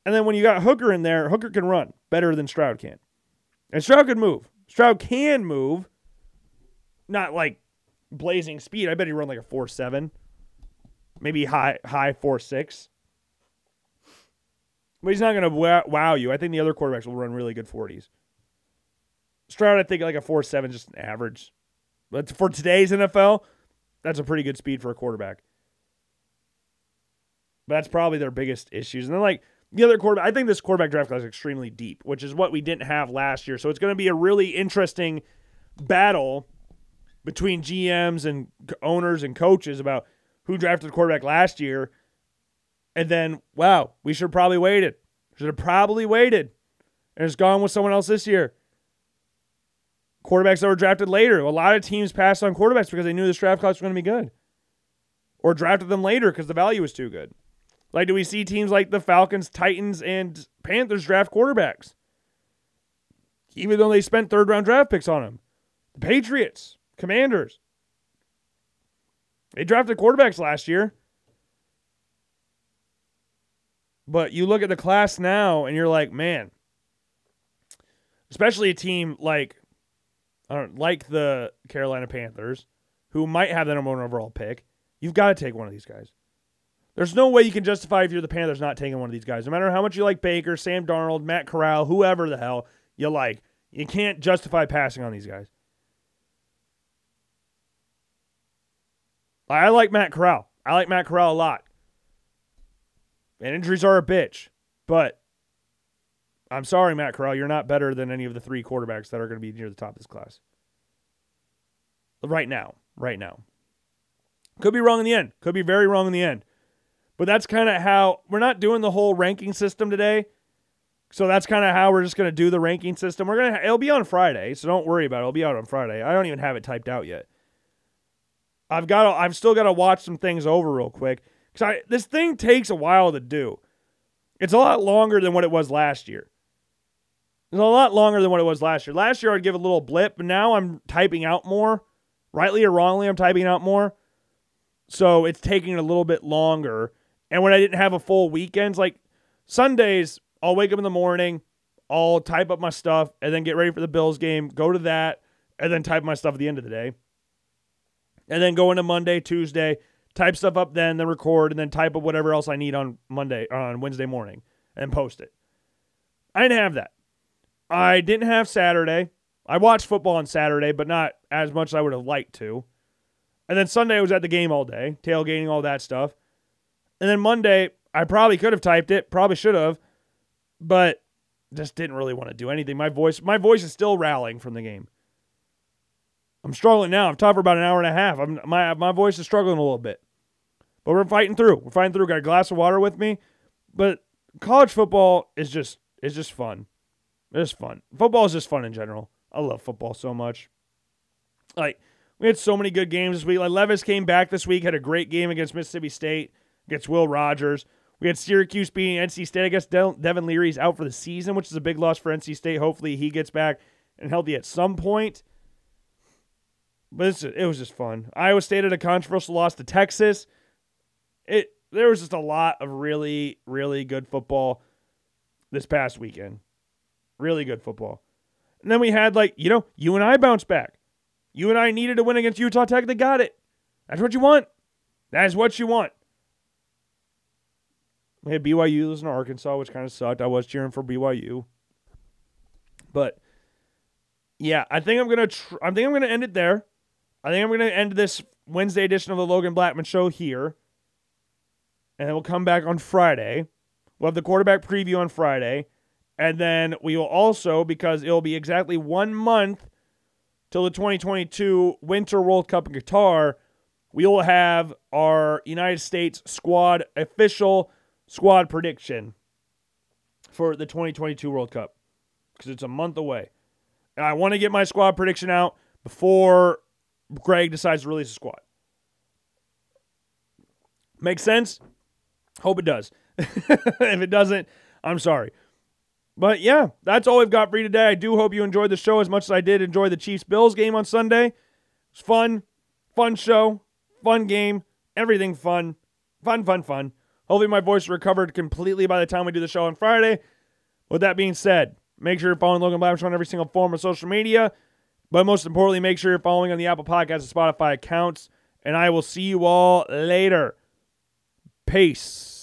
And then when you got Hooker in there, Hooker can run better than Stroud can, and Stroud can move. Stroud can move, not like blazing speed. I bet he run like a four seven, maybe high high four six. But he's not going to wow you. I think the other quarterbacks will run really good forties. Stroud, I think like a four seven, just an average. But for today's NFL, that's a pretty good speed for a quarterback. But that's probably their biggest issues. And then like the other quarterback, I think this quarterback draft class is extremely deep, which is what we didn't have last year. So it's going to be a really interesting battle between GMs and owners and coaches about who drafted the quarterback last year. And then, wow, we should have probably waited. Should have probably waited and it's gone with someone else this year. Quarterbacks that were drafted later. A lot of teams passed on quarterbacks because they knew this draft class was going to be good. Or drafted them later because the value was too good. Like, do we see teams like the Falcons, Titans, and Panthers draft quarterbacks? Even though they spent third round draft picks on them. The Patriots, Commanders. They drafted quarterbacks last year. But you look at the class now and you're like, man, especially a team like I don't like the Carolina Panthers, who might have the number one overall pick. You've got to take one of these guys. There's no way you can justify if you're the Panthers not taking one of these guys. No matter how much you like Baker, Sam Darnold, Matt Corral, whoever the hell you like, you can't justify passing on these guys. I like Matt Corral. I like Matt Corral a lot. And injuries are a bitch. But I'm sorry, Matt Corral, you're not better than any of the three quarterbacks that are going to be near the top of this class. Right now. Right now. Could be wrong in the end. Could be very wrong in the end. But that's kind of how we're not doing the whole ranking system today. So that's kind of how we're just going to do the ranking system. We're going to it'll be on Friday, so don't worry about it. It'll be out on Friday. I don't even have it typed out yet. I've got I've still got to watch some things over real quick cuz this thing takes a while to do. It's a lot longer than what it was last year. It's a lot longer than what it was last year. Last year I'd give a little blip, but now I'm typing out more. Rightly or wrongly, I'm typing out more. So it's taking a little bit longer. And when I didn't have a full weekends, like Sundays, I'll wake up in the morning, I'll type up my stuff, and then get ready for the Bills game, go to that, and then type my stuff at the end of the day. And then go into Monday, Tuesday, type stuff up then, then record, and then type up whatever else I need on Monday, on Wednesday morning, and post it. I didn't have that. I didn't have Saturday. I watched football on Saturday, but not as much as I would have liked to. And then Sunday I was at the game all day, tailgating, all that stuff. And then Monday, I probably could have typed it, probably should have, but just didn't really want to do anything. My voice, my voice is still rallying from the game. I'm struggling now. I've talked for about an hour and a half. I'm, my my voice is struggling a little bit, but we're fighting through. We're fighting through. Got a glass of water with me, but college football is just is just fun. It's fun. Football is just fun in general. I love football so much. Like we had so many good games this week. Like Levis came back this week, had a great game against Mississippi State, against Will Rogers. We had Syracuse beating NC State. I guess De- Devin Leary's out for the season, which is a big loss for NC State. Hopefully he gets back and healthy at some point. But it was just fun. Iowa State had a controversial loss to Texas. It there was just a lot of really really good football this past weekend. Really good football. And then we had like, you know, you and I bounced back. You and I needed to win against Utah Tech. They got it. That's what you want. That is what you want. We had BYU losing to Arkansas, which kind of sucked. I was cheering for BYU. But yeah, I think I'm gonna. Tr- I think I'm gonna end it there. I think I'm gonna end this Wednesday edition of the Logan Blackman Show here, and then we'll come back on Friday. We'll have the quarterback preview on Friday, and then we will also because it'll be exactly one month till the 2022 Winter World Cup in Qatar. We will have our United States squad official squad prediction for the 2022 World Cup because it's a month away. And I want to get my squad prediction out before Greg decides to release a squad. Make sense? Hope it does. <laughs> if it doesn't, I'm sorry. But yeah, that's all we've got for you today. I do hope you enjoyed the show as much as I did enjoy the Chiefs Bills game on Sunday. It was fun, fun show, fun game, everything fun, fun, fun, fun. Hopefully, my voice recovered completely by the time we do the show on Friday. With that being said, make sure you're following Logan Blackman on every single form of social media. But most importantly, make sure you're following on the Apple Podcast and Spotify accounts. And I will see you all later. Peace.